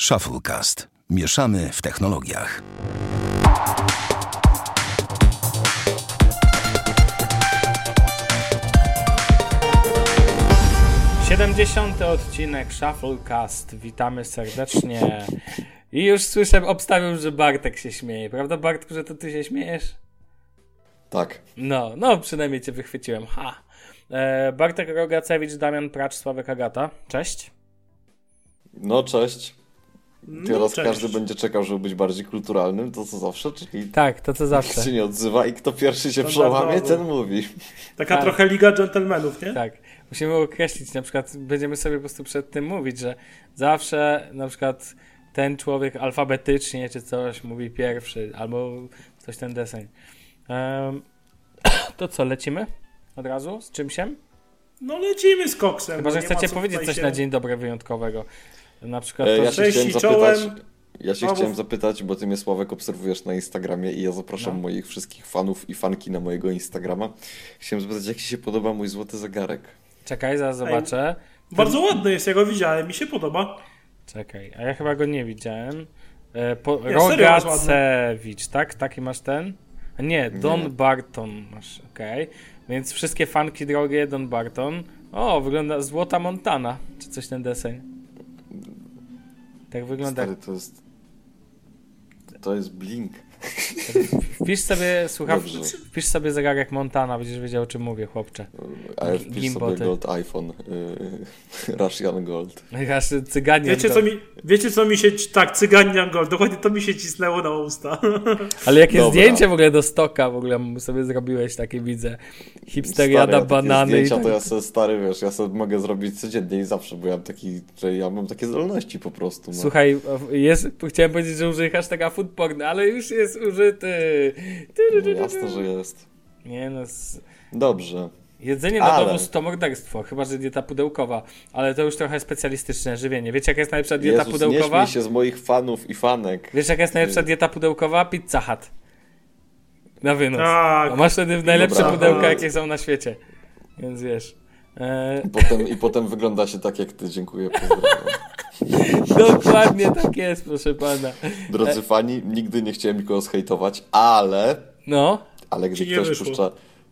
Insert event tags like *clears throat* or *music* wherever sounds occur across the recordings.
Shufflecast. Mieszamy w technologiach. Siedemdziesiąty odcinek Shufflecast. Witamy serdecznie. I już słyszę, obstawiam, że Bartek się śmieje. Prawda, Bartku, że to ty się śmiejesz? Tak. No, no, przynajmniej cię wychwyciłem. Ha. E, Bartek Rogacewicz, Damian Pracz, Sławek Agata. Cześć. No, cześć. No, Teraz cześć. każdy będzie czekał, żeby być bardziej kulturalnym, to co zawsze, czyli Tak, to co zawsze. nikt się nie odzywa i kto pierwszy się przełamie, ten mówi. Taka Tak. trochę liga dżentelmenów, nie? Tak. Musimy określić, na przykład będziemy sobie po prostu przed tym mówić, że zawsze na przykład ten człowiek alfabetycznie czy coś mówi pierwszy, albo coś ten deseń. Em, *clears throat* to co, lecimy? Od razu? Z czymsiem? No lecimy z koksem. Chyba, no że chcecie powiedzieć coś się- na dzień dobry wyjątkowego. Na przykład E, to, ja się chciałem zapytać, czołem. ja się No, chciałem zapytać, bo ty mnie Sławek obserwujesz na Instagramie i ja zapraszam No. moich wszystkich fanów i fanki na mojego Instagrama. Chciałem zapytać, jak ci się podoba mój złoty zegarek? Czekaj, zaraz zobaczę. Bardzo ładny jest, ja go widziałem, mi się podoba. Czekaj, a ja chyba go nie widziałem. E, po, masz Rogacewicz, tak? Taki masz ten? A Nie, Don Nie. Barton masz, okej. Więc wszystkie fanki drogie Don Barton. O, wygląda Złota Montana, czy coś ten deseń. Tak wygląda. Stary, to jest... To jest Blink. Wpisz sobie, Dobrze. wpisz sobie zegarek Montana, będziesz wiedział o czym mówię, chłopcze. A ja wpisz Gimboty. sobie Gold iPhone. Yy, *laughs* Russian Gold. Aż cyganie. Wiecie co, mi, wiecie co mi się... Tak, Cyganian Gold, dokładnie to mi się cisnęło na usta. *laughs* Ale jakie Dobra. zdjęcie w ogóle do stoka w ogóle sobie zrobiłeś, takie widzę. Hipster jada ja banany i zdjęcia tak. to ja sobie stary, wiesz, ja sobie mogę zrobić codziennie i zawsze, bo ja mam taki, że ja mam takie zdolności po prostu. No. Słuchaj, jest, chciałem powiedzieć, że użyj hashtaga food porn, ale już jest użyty. Ty, ty, ty, No, ty, jasne, że jest. Nie no, s- Dobrze. jedzenie na Ale- dowóz to morderstwo, chyba że dieta pudełkowa, ale to już trochę specjalistyczne żywienie. Wiecie jaka jest najlepsza dieta Jezus, nie pudełkowa? śmiej się z moich fanów i fanek. Wiesz jaka jest najlepsza dieta pudełkowa? Pizza Hut. Na wynos. Tak. A masz wtedy najlepsze Dobra. pudełka jakie są na świecie. Więc wiesz. E, I potem, I potem wygląda się tak jak ty, dziękuję, pozdrawiam. *laughs* dokładnie tak jest, proszę pana. Drodzy fani, nigdy nie chciałem nikogo zhejtować, ale, No, ale gdy ktoś wyszło. puszcza,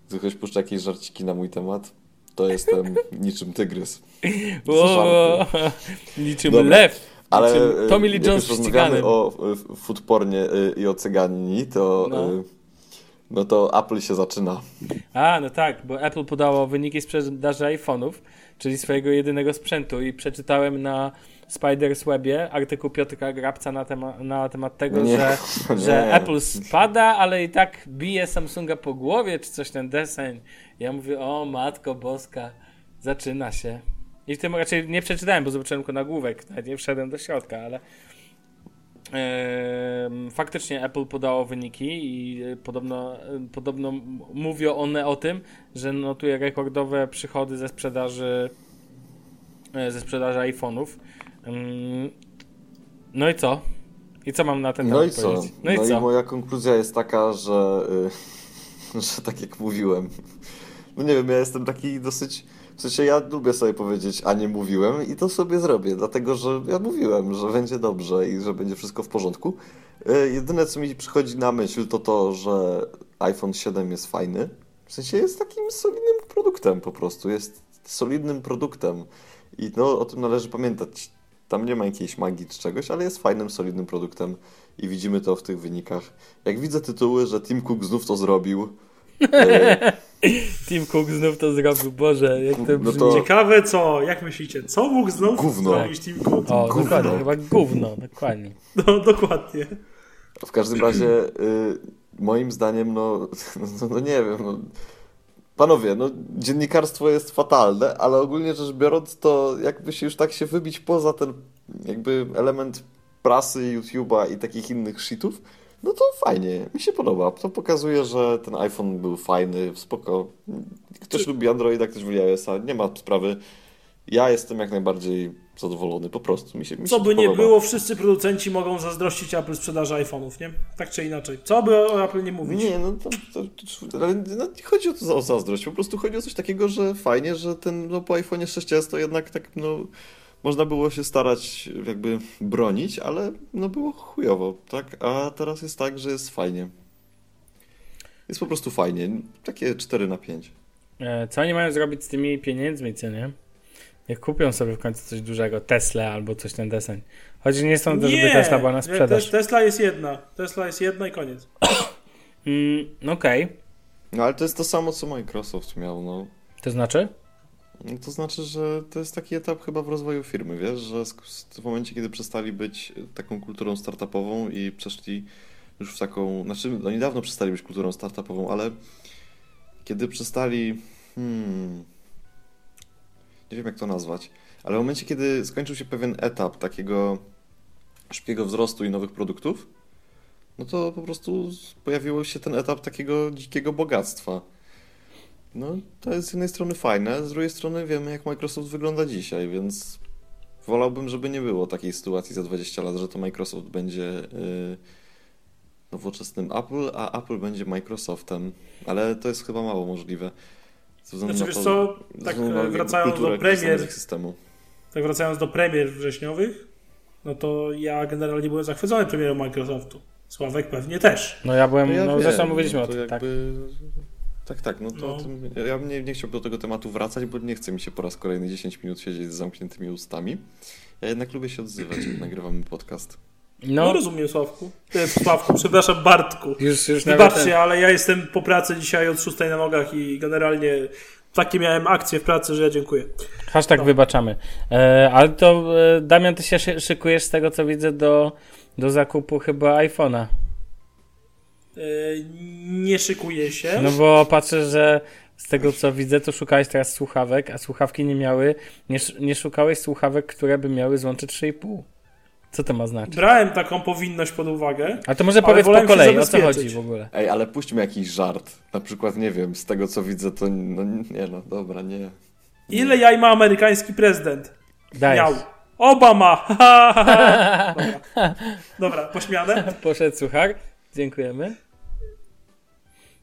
gdy ktoś puszcza jakieś żarciki na mój temat, to jestem niczym tygrys. *laughs* niczym Dobra. lew. Ale niczym y, Tommy Lee jak Jones już rozmawiamy o y, foodpornie y, i o cyganini, to No. No. to Apple się zaczyna. A, no tak, bo Apple podało wyniki sprzedaży iPhone'ów, czyli swojego jedynego sprzętu i przeczytałem na Spider's Webie artykuł Piotra Grabca na, tema, na temat tego, Nie, że, *laughs* nie. że Apple spada, ale i tak bije Samsunga po głowie, czy coś ten deseń. Ja mówię, o matko boska, zaczyna się. I w tym raczej nie przeczytałem, bo zobaczyłem tylko nagłówek, nawet nie wszedłem do środka, ale faktycznie Apple podało wyniki i e, podobno, e, podobno mówią one o tym, że notuje rekordowe przychody ze sprzedaży e, ze sprzedaży iPhone'ów. No i co? I co mam na ten No temat i co? powiedzieć? No i co? moja konkluzja jest taka, że, *laughs* że tak jak mówiłem. *laughs* No nie wiem, ja jestem taki dosyć. W sensie ja lubię sobie powiedzieć, a nie mówiłem i to sobie zrobię, dlatego że ja mówiłem, że będzie dobrze i że będzie wszystko w porządku. Y, Jedyne co mi przychodzi na myśl to to, że iPhone 7 jest fajny. W sensie jest takim solidnym produktem po prostu. Jest solidnym produktem. I no, o tym należy pamiętać. Tam nie ma jakiejś magii czy czegoś, ale jest fajnym, solidnym produktem i widzimy to w tych wynikach. Jak widzę tytuły, że Tim Cook znów to zrobił, e, *laughs* Tim Cook znów to zrobił, Boże, jak to No to- Ciekawe co, jak myślicie, co mógł znów Gówno. zrobić Tim Cook? O, Gówno. dokładnie, chyba gówno, dokładnie. No, dokładnie. w każdym razie y, moim zdaniem, no, *laughs* no, no nie wiem, no, panowie, no dziennikarstwo jest fatalne, ale ogólnie rzecz biorąc, to jakby się już tak się wybić poza ten jakby element prasy, YouTube'a i takich innych shitów, no to fajnie, mi się podoba. To pokazuje, że ten iPhone był fajny, spoko. Ktoś lubi Androida, ktoś lubi iOS-a, nie ma sprawy. Ja jestem jak najbardziej zadowolony, po prostu. Mi się, mi Co się by to nie podoba. było, wszyscy producenci mogą zazdrościć Apple sprzedaży iPhone'ów, nie? Tak czy inaczej. Co by o Apple nie mówić? Nie, no to, to, to no, nie chodzi o to o zazdrość, po prostu chodzi o coś takiego, że fajnie, że ten no, po iPhone 6s to jednak tak no można było się starać jakby bronić, ale no było chujowo, tak? A teraz jest tak, że jest fajnie. Jest po prostu fajnie. Takie 4 na 5. E, Co oni mają zrobić z tymi pieniędzmi, co nie? Jak kupią sobie w końcu coś dużego, Tesla albo coś ten deseń. Choć nie sądzę, żeby Tesla była na sprzedaż. Tes- Tesla jest jedna. Tesla jest jedna i koniec. Mm, Okej, No ale to jest to samo, co Microsoft miał, no. to znaczy? To znaczy, że to jest taki etap chyba w rozwoju firmy, wiesz, że w momencie, kiedy przestali być taką kulturą startupową i przeszli już w taką, znaczy no niedawno przestali być kulturą startupową, ale kiedy przestali, hmm, nie wiem jak to nazwać, ale w momencie, kiedy skończył się pewien etap takiego szybkiego wzrostu i nowych produktów, no to po prostu pojawił się ten etap takiego dzikiego bogactwa. No, to jest z jednej strony fajne, z drugiej strony wiemy, jak Microsoft wygląda dzisiaj, więc wolałbym, żeby nie było takiej sytuacji za 20 lat, że to Microsoft będzie yy, nowoczesnym Apple, a Apple będzie Microsoftem, ale to jest chyba mało możliwe. Znaczy, na wiesz to, co, tak, wracając kulturę do premier- systemu. Tak wracając do premier wrześniowych, no to ja generalnie byłem zachwycony premierą Microsoftu. Sławek pewnie też. No ja byłem, No ja no wiem, zresztą mówiliśmy no o to tym, tak. Tak, tak, no to No. tym, ja nie, nie chciałbym do tego tematu wracać, bo nie chce mi się po raz kolejny 10 minut siedzieć z zamkniętymi ustami. Ja jednak lubię się odzywać, jak *clears throat* nagrywamy podcast. No, No, rozumiem, Sławku. E, Sławku, *laughs* przepraszam, Bartku. już, już nawet ten, Wybaczcie, ale ja jestem po pracy dzisiaj od 6 na nogach i generalnie takie miałem akcje w pracy, że ja dziękuję. hashtag No. wybaczamy. E, ale to e, Damian, ty się szy- szykujesz z tego, co widzę, do, do zakupu chyba iPhone'a. E, nie szykuję się. No bo patrzę, że z tego co widzę, to szukałeś teraz słuchawek, a słuchawki nie miały, nie, nie szukałeś słuchawek, które by miały złącze 3,5. Co to ma znaczyć? Brałem taką powinność pod uwagę. A to może powiedz po kolei, o co chodzi w ogóle. Ej, ale puśćmy jakiś żart. Na przykład, nie wiem, z tego co widzę, to no nie no, dobra, nie. Ile jaj ma amerykański prezydent? Dajesz. Miał. Obama! Dobra. *laughs* Dobra, pośmiane. *laughs* Poszedł suchar. Dziękujemy.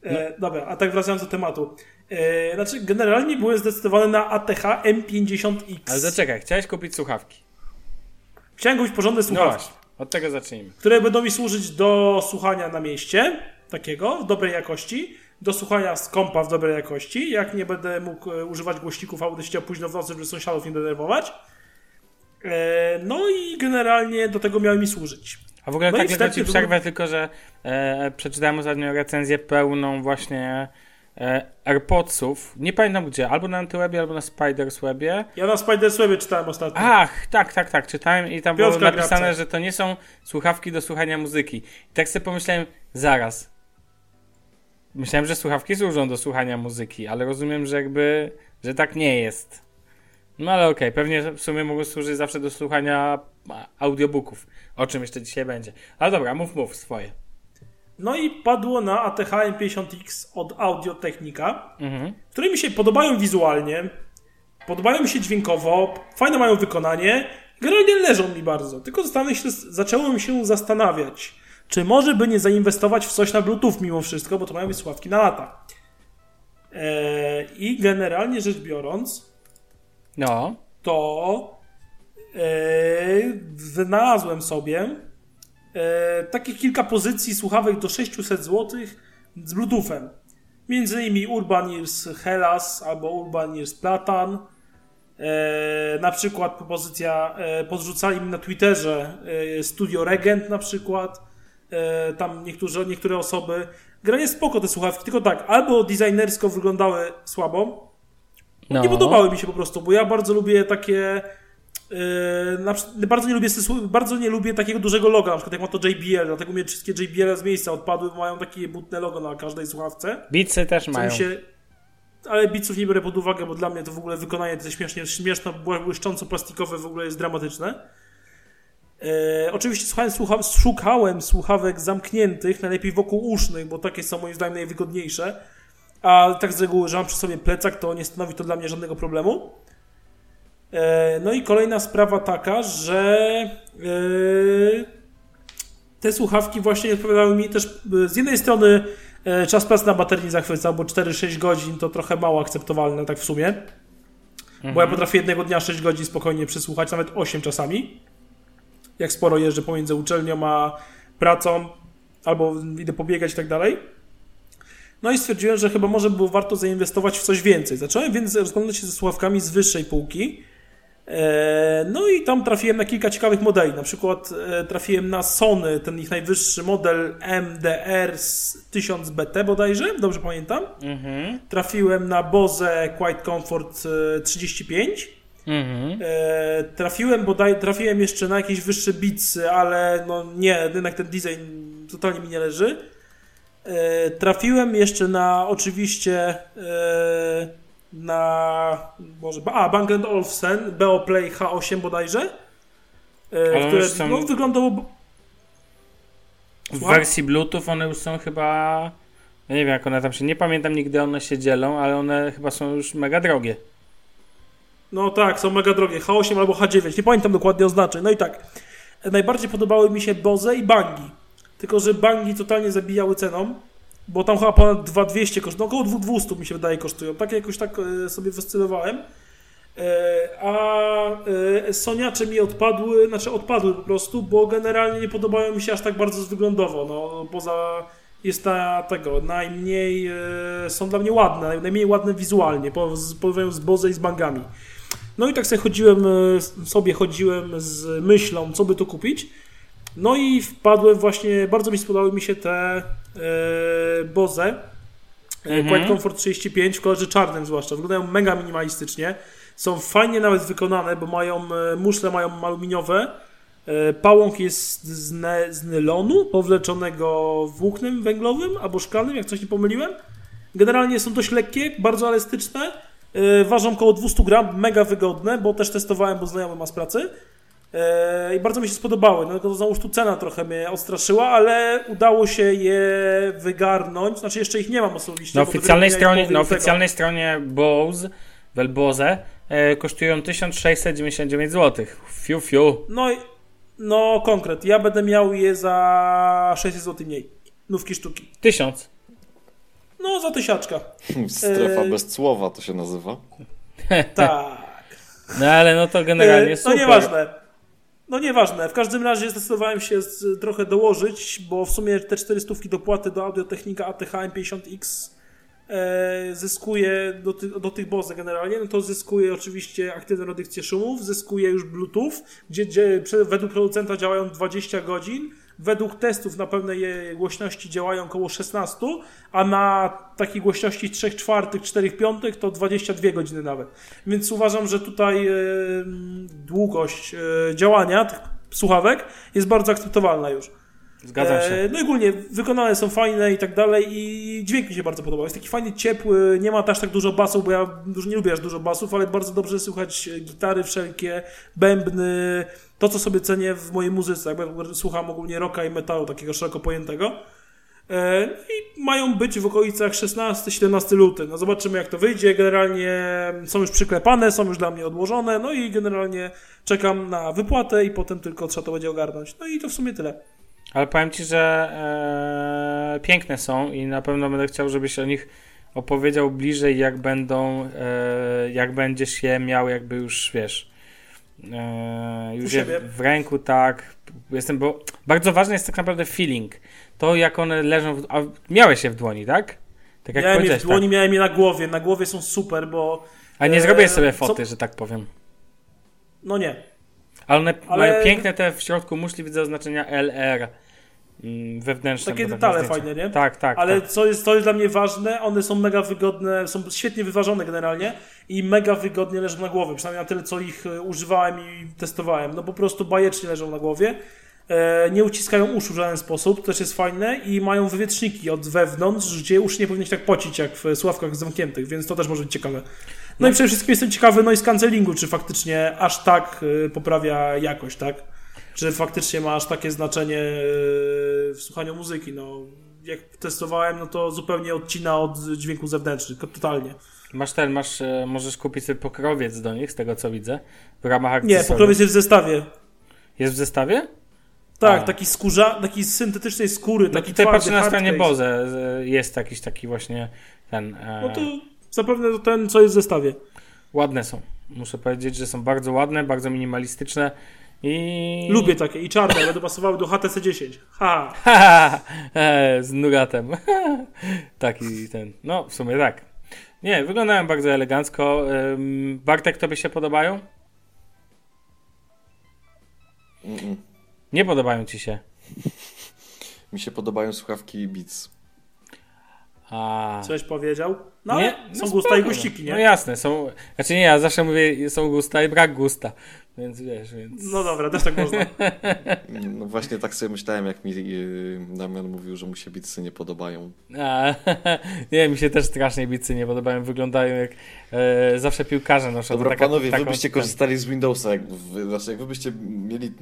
E, dobra, a tak wracając do tematu. E, znaczy, generalnie byłem zdecydowany na ATH M50X. Ale zaczekaj, chciałeś kupić słuchawki. Chciałem kupić porządne No słuchawki, właśnie, od tego zacznijmy. które będą mi służyć do słuchania na mieście, takiego, w dobrej jakości, do słuchania z kompa w dobrej jakości, jak nie będę mógł e, używać głośników audycji późno w nocy, żeby sąsiadów nie denerwować. E, no i generalnie do tego miały mi służyć. A w ogóle No tak tylko ci przerwę, tylko że e, przeczytałem ostatnio recenzję pełną właśnie e, AirPodsów. Nie pamiętam gdzie, albo na Antywebie, albo na Spiderswebie. Ja na Spiderswebie czytałem ostatnio. Ach, tak, tak, tak, czytałem i tam Piotrka było napisane, Grabca. że to nie są słuchawki do słuchania muzyki. I tak sobie pomyślałem, zaraz. Myślałem, że słuchawki służą do słuchania muzyki, ale rozumiem, że jakby, że tak nie jest. No ale okej, pewnie w sumie mogą służyć zawsze do słuchania audiobooków, o czym jeszcze dzisiaj będzie. Ale dobra, mów, mów swoje. No i padło na ATH M50X od Audio Technica, Mhm. które mi się podobają wizualnie, podobają mi się dźwiękowo, fajne mają wykonanie, generalnie leżą mi bardzo. Tylko się, zacząłem się zastanawiać, czy może by nie zainwestować w coś na Bluetooth mimo wszystko, bo to mają być słuchawki na lata. Eee, I generalnie rzecz biorąc, No, to e, znalazłem sobie e, takie kilka pozycji słuchawek do 600 zł z Bluetoothem. Między innymi Urban Ears Hellas albo Urban Ears Platan. E, na przykład propozycja, podrzucali mi na Twitterze Studio Regent na przykład. Tam niektórzy, niektóre osoby. Granie spoko te słuchawki, tylko tak, albo designersko wyglądały słabo, no. nie podobały mi się po prostu, bo ja bardzo lubię takie. Yy, bardzo, nie lubię, bardzo nie lubię takiego dużego loga, na przykład jak ma to JBL, dlatego mnie wszystkie JBL z miejsca odpadły, bo mają takie butne logo na każdej słuchawce. Beatsy też mają. się, ale biców nie biorę pod uwagę, bo dla mnie to w ogóle wykonanie to jest śmiesznie, śmieszne, błyszcząco plastikowe w ogóle jest dramatyczne. E, oczywiście słuchałem, słucha, szukałem słuchawek zamkniętych, najlepiej wokół usznych, bo takie są moim zdaniem najwygodniejsze. A tak z reguły, że mam przy sobie plecak, to nie stanowi to dla mnie żadnego problemu. E, no i kolejna sprawa taka, że e, te słuchawki właśnie odpowiadały mi też e, z jednej strony czas pracy na baterii nie zachwyca, bo 4-6 godzin to trochę mało akceptowalne tak w sumie. Bo ja potrafię jednego dnia 6 godzin spokojnie przesłuchać, nawet 8 czasami. Jak sporo jeżdżę pomiędzy uczelnią a pracą, albo idę pobiegać i tak dalej. No i stwierdziłem, że chyba może było warto zainwestować w coś więcej. Zacząłem więc rozglądać się ze słuchawkami z wyższej półki. E, No i tam trafiłem na kilka ciekawych modeli. Na przykład e, trafiłem na Sony, ten ich najwyższy model MDR z 1000BT bodajże, dobrze pamiętam. Mhm. Trafiłem na Bose Quiet Comfort e, 35. Mhm. E, trafiłem bodaj, trafiłem jeszcze na jakieś wyższe Beatsy, ale no nie, jednak ten design totalnie mi nie leży. Trafiłem jeszcze na oczywiście na Boże, a Bang Olufsen Beoplay H8 bodajże. E, Ale które są- no, wyglądało W wersji Bluetooth one już są chyba. Ja nie wiem jak one tam się. Nie pamiętam nigdy one się dzielą, ale one chyba są już mega drogie. No tak, są mega drogie. H8 albo H9, nie pamiętam dokładnie oznaczeń. No i tak, najbardziej podobały mi się Boze i Bangi. Tylko, że Bangi totalnie zabijały ceną, bo tam chyba ponad 2200 kosztują, około 2200 mi się wydaje kosztują. Tak jakoś tak e, sobie wyscylowałem. E, A e, Soniacze mi odpadły, znaczy odpadły po prostu, bo generalnie nie podobają mi się aż tak bardzo wyglądowo. No, poza jest na tego, najmniej są dla mnie ładne, najmniej ładne wizualnie, po- z- Boze i z Bangami. No i tak sobie chodziłem, sobie chodziłem z myślą, co by tu kupić. No i wpadłem właśnie, bardzo mi spodobały mi się te Boze. E, Mhm. Quiet Comfort 35 w kolorze czarnym zwłaszcza. Wyglądają mega minimalistycznie. Są fajnie nawet wykonane, bo mają e, muszle mają aluminiowe. E, Pałąk jest z, ne, z nylonu powleczonego włóknem węglowym albo szklanym, jak coś nie pomyliłem. Generalnie są dość lekkie, bardzo elastyczne. E, Ważą około 200 gram, mega wygodne, bo też testowałem, bo znajomy ma z pracy. E, I bardzo mi się spodobały. No to tu cena trochę mnie odstraszyła, ale udało się je wygarnąć. Znaczy jeszcze ich nie mam osobiście. Na oficjalnej stronie, na tego. oficjalnej stronie Bose, Welbose e, kosztują 1699 zł. Fiu, fiu. No, i- no konkret. Ja będę miał je za 600 zł mniej. Nówki sztuki. 1000. No, za tysiaczka. *laughs* Strefa E, bez słowa to się nazywa. Tak. *laughs* No ale no to generalnie E, super. No nieważne. No nieważne. W każdym razie zdecydowałem się z, trochę dołożyć, bo w sumie te 400 dopłaty do Audiotechnika ATH M50X e, zyskuje do, ty, do tych Bose generalnie, no to zyskuje oczywiście aktywną redukcję szumów, zyskuje już Bluetooth, gdzie, gdzie według producenta działają 20 godzin, według testów na pełnej je- głośności działają około 16, a na takiej głośności 3 czwartych, 4 piątych to 22 godziny nawet. Więc uważam, że tutaj długość e, działania tych słuchawek jest bardzo akceptowalna już. Zgadzam się. E, No i ogólnie wykonane są fajne i tak dalej i dźwięk mi się bardzo podobał. Jest taki fajny, ciepły, nie ma też tak dużo basów, bo ja dużo, nie lubię aż dużo basów, ale bardzo dobrze słychać gitary wszelkie, bębny, to co sobie cenię w mojej muzyce, jakby słucham ogólnie rocka i metalu takiego szeroko pojętego. E, I mają być w okolicach 16-17 luty. No zobaczymy jak to wyjdzie. Generalnie są już przyklepane, są już dla mnie odłożone, no i generalnie czekam na wypłatę i potem tylko trzeba to będzie ogarnąć. No i to w sumie tyle. Ale powiem ci, że e, piękne są i na pewno będę chciał, żebyś o nich opowiedział bliżej, jak będą, e, jak będziesz je miał, jakby już wiesz. E, już je w ręku, tak. Jestem, bo bardzo ważny jest tak naprawdę feeling. To, jak one leżą. W, a miałeś je w dłoni, tak? Tak jak miałem je w powiedziałeś. dłoni, tak. miałem je na głowie. Na głowie są super, bo. A nie e, zrobię sobie co- foty, że tak powiem. No nie. Ale one Ale- mają piękne te w środku muszli, widzę oznaczenia LR wewnętrzne. Takie tak detale fajne, nie? Tak, tak. Ale tak. co jest, co jest dla mnie ważne, one są mega wygodne, są świetnie wyważone generalnie i mega wygodnie leżą na głowie. Przynajmniej na tyle, co ich e, używałem i testowałem. No po prostu bajecznie leżą na głowie. E, nie uciskają uszu w żaden sposób, to też jest fajne i mają wywietrzniki od wewnątrz, gdzie uszy nie powinien się tak pocić jak w słuchawkach zamkniętych, więc to też może być ciekawe. No, i przede wszystkim jestem ciekawy noise cancellingu, czy faktycznie aż tak e, poprawia jakość, tak? Czy faktycznie ma aż takie znaczenie e, w słuchaniu muzyki, no. Jak testowałem, no to zupełnie odcina od dźwięku zewnętrznych, to totalnie. Masz ten, masz, e, możesz kupić sobie pokrowiec do nich, z tego co widzę, w ramach. Nie, pokrowiec jest w zestawie. Jest w zestawie? Tak, A. taki skórza, taki syntetycznej skóry, No taki tutaj twardy, patrzę na stronie. Boze, jest jakiś taki właśnie ten... E, No to zapewne to ten, co jest w zestawie. Ładne są. Muszę powiedzieć, że są bardzo ładne, bardzo minimalistyczne i... Lubię takie i czarne, będą pasowały do HTC 10. *laughs* Ha! Ha, e, z nugatem. *laughs* Taki ten. No, w sumie tak. Nie, wyglądają bardzo elegancko. Bartek, tobie się podobają? Nie podobają ci się. Mi się podobają słuchawki Beats. A... Coś powiedział? No Nie, ale no są gusta i guściki, No nie? No jasne, są. Znaczy nie, ja zawsze mówię, są gusta i brak gusta. Więc wiesz, więc. No dobra, też tak można. *laughs* No właśnie tak sobie myślałem, jak mi yy, Damian mówił, że mu się Beatsy nie podobają. A, *laughs* nie, mi się też strasznie bicy nie podobają. Wyglądają jak e, zawsze piłkarze noszą. Dobra, taka- panowie, taką- wy byście korzystali z Windowsa, jak wy, znaczy jak wy byście mieli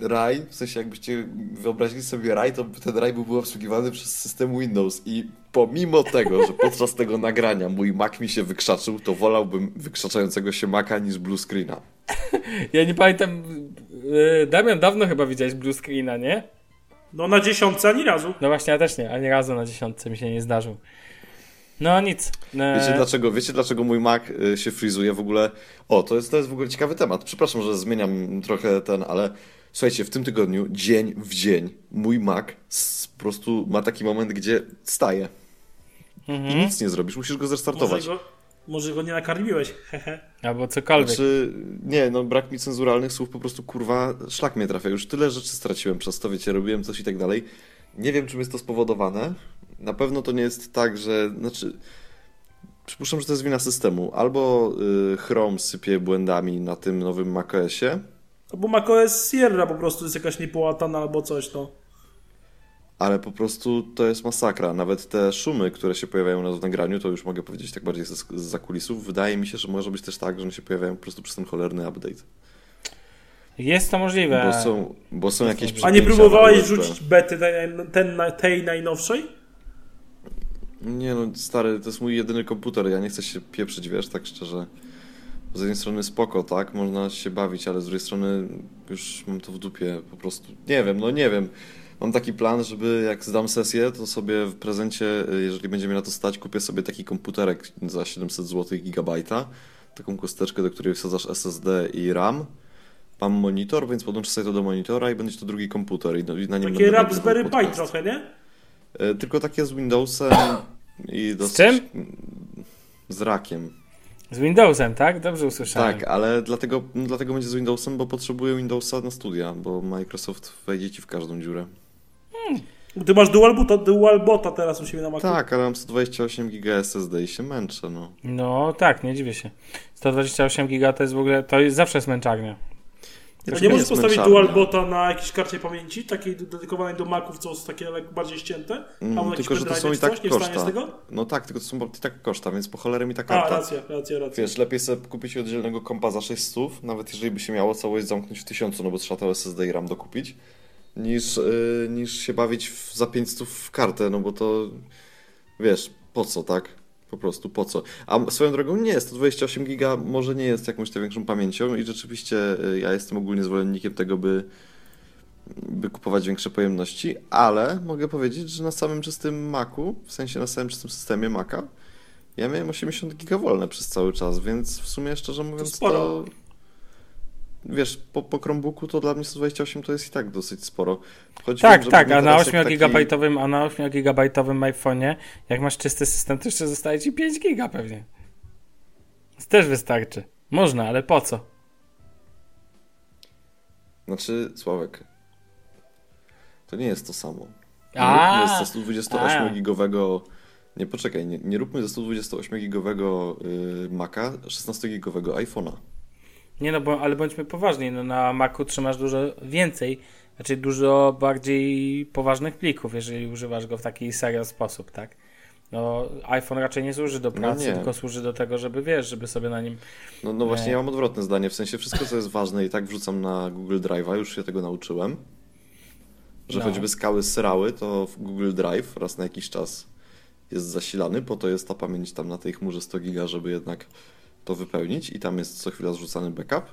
raj, w sensie jakbyście wyobrazili sobie raj, to ten raj byłby obsługiwany przez system Windows i pomimo tego, że podczas tego nagrania mój Mac mi się wykrzaczył, to wolałbym wykrzaczającego się Maca niż blue screena. *laughs* Ja nie pamiętam. e, Damian, dawno chyba widziałeś blue screena, nie? No na dziesiątce ani razu. No właśnie, ja też nie. Ani razu na dziesiątce mi się nie zdarzył. No nic. E, Wiecie dlaczego, wiecie dlaczego mój Mac y, się frizuje w ogóle? O, to jest, to jest w ogóle ciekawy temat. Przepraszam, że zmieniam trochę ten, ale słuchajcie, w tym tygodniu, dzień w dzień, mój Mac po prostu ma taki moment, gdzie staje. I Mhm. nic nie zrobisz, musisz go zrestartować. Może go, może go nie nakarmiłeś. Hehe. Albo cokolwiek. Znaczy, nie, no brak mi cenzuralnych słów, po prostu kurwa, szlak mnie trafia. Już tyle rzeczy straciłem przez to, wiecie, robiłem coś i tak dalej. Nie wiem, czym jest to spowodowane. Na pewno to nie jest tak, że, znaczy, przypuszczam, że to jest wina systemu. Albo y, Chrome sypie błędami na tym nowym macOSie, Bo macOS Sierra po prostu jest jakaś niepołatana albo coś, no. Ale po prostu to jest masakra. Nawet te szumy, które się pojawiają w nagraniu, to już mogę powiedzieć tak bardziej z, z zakulisów. Wydaje mi się, że może być też tak, że one się pojawiają po prostu przez ten cholerny update. Jest to możliwe. Bo są, bo są jakieś możliwe. A nie próbowałeś na rzucić bety tej, ten, tej najnowszej? Nie no, stary, to jest mój jedyny komputer, ja nie chcę się pieprzyć, wiesz, tak szczerze. Z jednej strony spoko, tak, można się bawić, ale z drugiej strony już mam to w dupie, po prostu, nie wiem, no nie wiem. Mam taki plan, żeby jak zdam sesję, to sobie w prezencie, jeżeli będzie mi na to stać, kupię sobie taki komputerek za 700 zł gigabajta, taką kosteczkę, do której wsadzasz SSD i RAM. Mam monitor, więc podłączę sobie to do monitora i będzie to drugi komputer i, no, na nim Takie Raspberry Pi trochę, nie? E, Tylko takie z Windowsem i dosyć... czym? Z rakiem. Z Windowsem, tak? Dobrze usłyszałem. Tak, ale dlatego, no, dlatego będzie z Windowsem, bo potrzebuję Windowsa na studia, bo Microsoft wejdzie ci w każdą dziurę. Ty masz dual bota, dual bota teraz u siebie na Macu. Tak, ale mam 128 GB SSD i się męczę, no. No tak, nie dziwię się. 128 giga to jest w ogóle, to jest zawsze smęczarnia. A Znaczy, nie nie możesz postawić dual bota na jakiejś karcie pamięci, takiej dedykowanej do Maców, co są takie bardziej ścięte? Mm, jakiś tylko, że to są i tak coś? Koszta. tego? No tak, tylko to są i tak koszta, więc po cholerę mi ta A, karta. racja, racja, racja. Wiesz, lepiej sobie kupić oddzielnego kompa za 600, nawet jeżeli by się miało całość zamknąć w 1000, no bo trzeba to SSD i RAM dokupić, niż, yy, niż się bawić w, za 500 w kartę, no bo to wiesz, po co, tak? Po prostu po co. A swoją drogą nie jest, to 28 giga może nie jest jakąś tam większą pamięcią i rzeczywiście yy, ja jestem ogólnie zwolennikiem tego, by by kupować większe pojemności, ale mogę powiedzieć, że na samym czystym Macu, w sensie na samym czystym systemie Maca, ja miałem 80 giga wolne przez cały czas, więc w sumie szczerze mówiąc to, sporo. Wiesz, po, po Chromebooku to dla mnie 128 to jest i tak dosyć sporo. Chodzi Tak, żeby tak, a na teraz 8 jak taki- gigabajtowym, a na 8 gigabajtowym iPhone'ie, jak masz czysty system, to jeszcze zostaje ci 5 giga pewnie. To też wystarczy. Można, ale po co? Znaczy, Sławek, to nie jest to samo. Nie A, róbmy ze 128 a. gigowego nie poczekaj, nie, nie róbmy ze 128 gigowego y, Maca 16 gigowego iPhone'a. Nie no, bo, ale bądźmy poważni, no na Macu trzymasz dużo więcej, znaczy dużo bardziej poważnych plików, jeżeli używasz go w taki serial sposób, tak? No, iPhone raczej nie służy do No pracy, nie. tylko służy do tego, żeby wiesz, żeby sobie na nim. No, no właśnie, Nie. ja mam odwrotne zdanie. W sensie wszystko, co jest ważne, i tak wrzucam na Google Drive'a, już się tego nauczyłem. Że No. choćby skały srały, to w Google Drive raz na jakiś czas jest zasilany, po to jest ta pamięć tam na tej chmurze 100 giga, żeby jednak to wypełnić i tam jest co chwila zrzucany backup,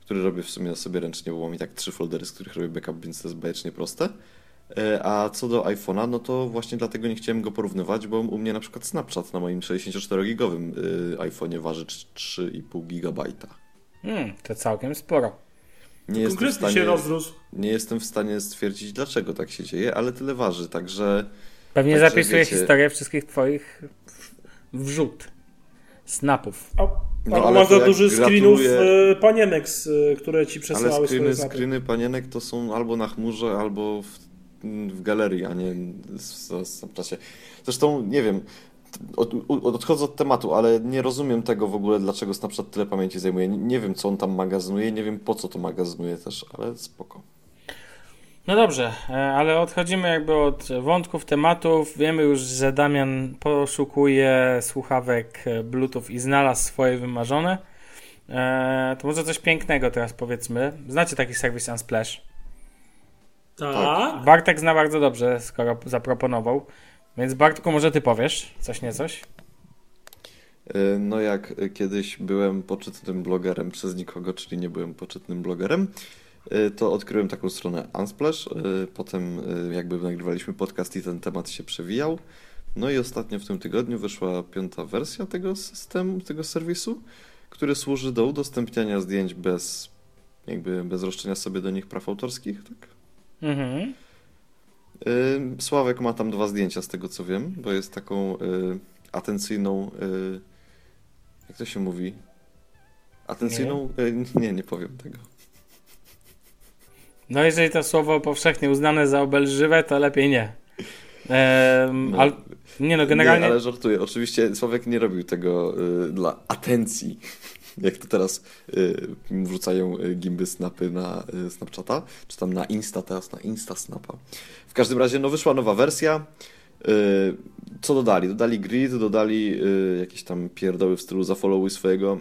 który robię w sumie sobie ręcznie, bo mam i tak trzy foldery, z których robię backup, więc to jest bajecznie proste. E, A co do iPhone'a, no to właśnie dlatego nie chciałem go porównywać, bo u mnie na przykład Snapchat na moim 64-gigowym y, iPhone'ie waży 3,5 GB. Hmm, to całkiem sporo. Nie jestem, się stanie, rozrósł. nie jestem w stanie stwierdzić, dlaczego tak się dzieje, ale tyle waży, także Pewnie Także zapisuje wiecie- historię wszystkich twoich wrzut, snapów. A, No, albo ale masz to za dużo screenów gratuluję- e, panienek, e, które ci ale przesyłały screeny, swoje screeny panienek to są albo na chmurze, albo w, w galerii, a nie w w Snapchacie. Zresztą nie wiem, od, odchodzę od tematu, ale nie rozumiem tego w ogóle, dlaczego Snapchat tyle pamięci zajmuje. Nie, nie wiem, co on tam magazynuje, nie wiem, po co to magazynuje też, ale spoko. No dobrze, e, ale odchodzimy jakby od wątków, tematów. Wiemy już, że Damian poszukuje słuchawek e, Bluetooth i znalazł swoje wymarzone. E, To może coś pięknego teraz powiedzmy. Znacie taki serwis Unsplash? Tak. Bartek zna bardzo dobrze, skoro zaproponował. Więc Bartku, może ty powiesz coś niecoś? Y, No jak kiedyś byłem poczytnym blogerem przez nikogo, czyli nie byłem poczytnym blogerem, to odkryłem taką stronę Unsplash. y, Potem y, jakby nagrywaliśmy podcast i ten temat się przewijał. No i ostatnio w tym tygodniu wyszła piąta wersja tego systemu, tego serwisu, który służy do udostępniania zdjęć bez jakby bez roszczenia sobie do nich praw autorskich, tak? Mhm. Y, Sławek ma tam dwa zdjęcia z tego co wiem, bo jest taką y, atencyjną. Y, jak to się mówi? Atencyjną. Y, nie, nie powiem tego. No jeżeli to słowo powszechnie uznane za obelżywe, to lepiej nie. Ehm, No. al, nie no, generalnie... Nie, ale żartuję. Oczywiście Sławek nie robił tego y, dla atencji. *laughs* Jak to teraz y, wrzucają y, gimby snapy na y, Snapchata, czy tam na Insta, teraz na Insta Snapa. W każdym razie, no wyszła nowa wersja. Y, co dodali? Dodali grid, dodali y, jakieś tam pierdoły w stylu zafollowuj swojego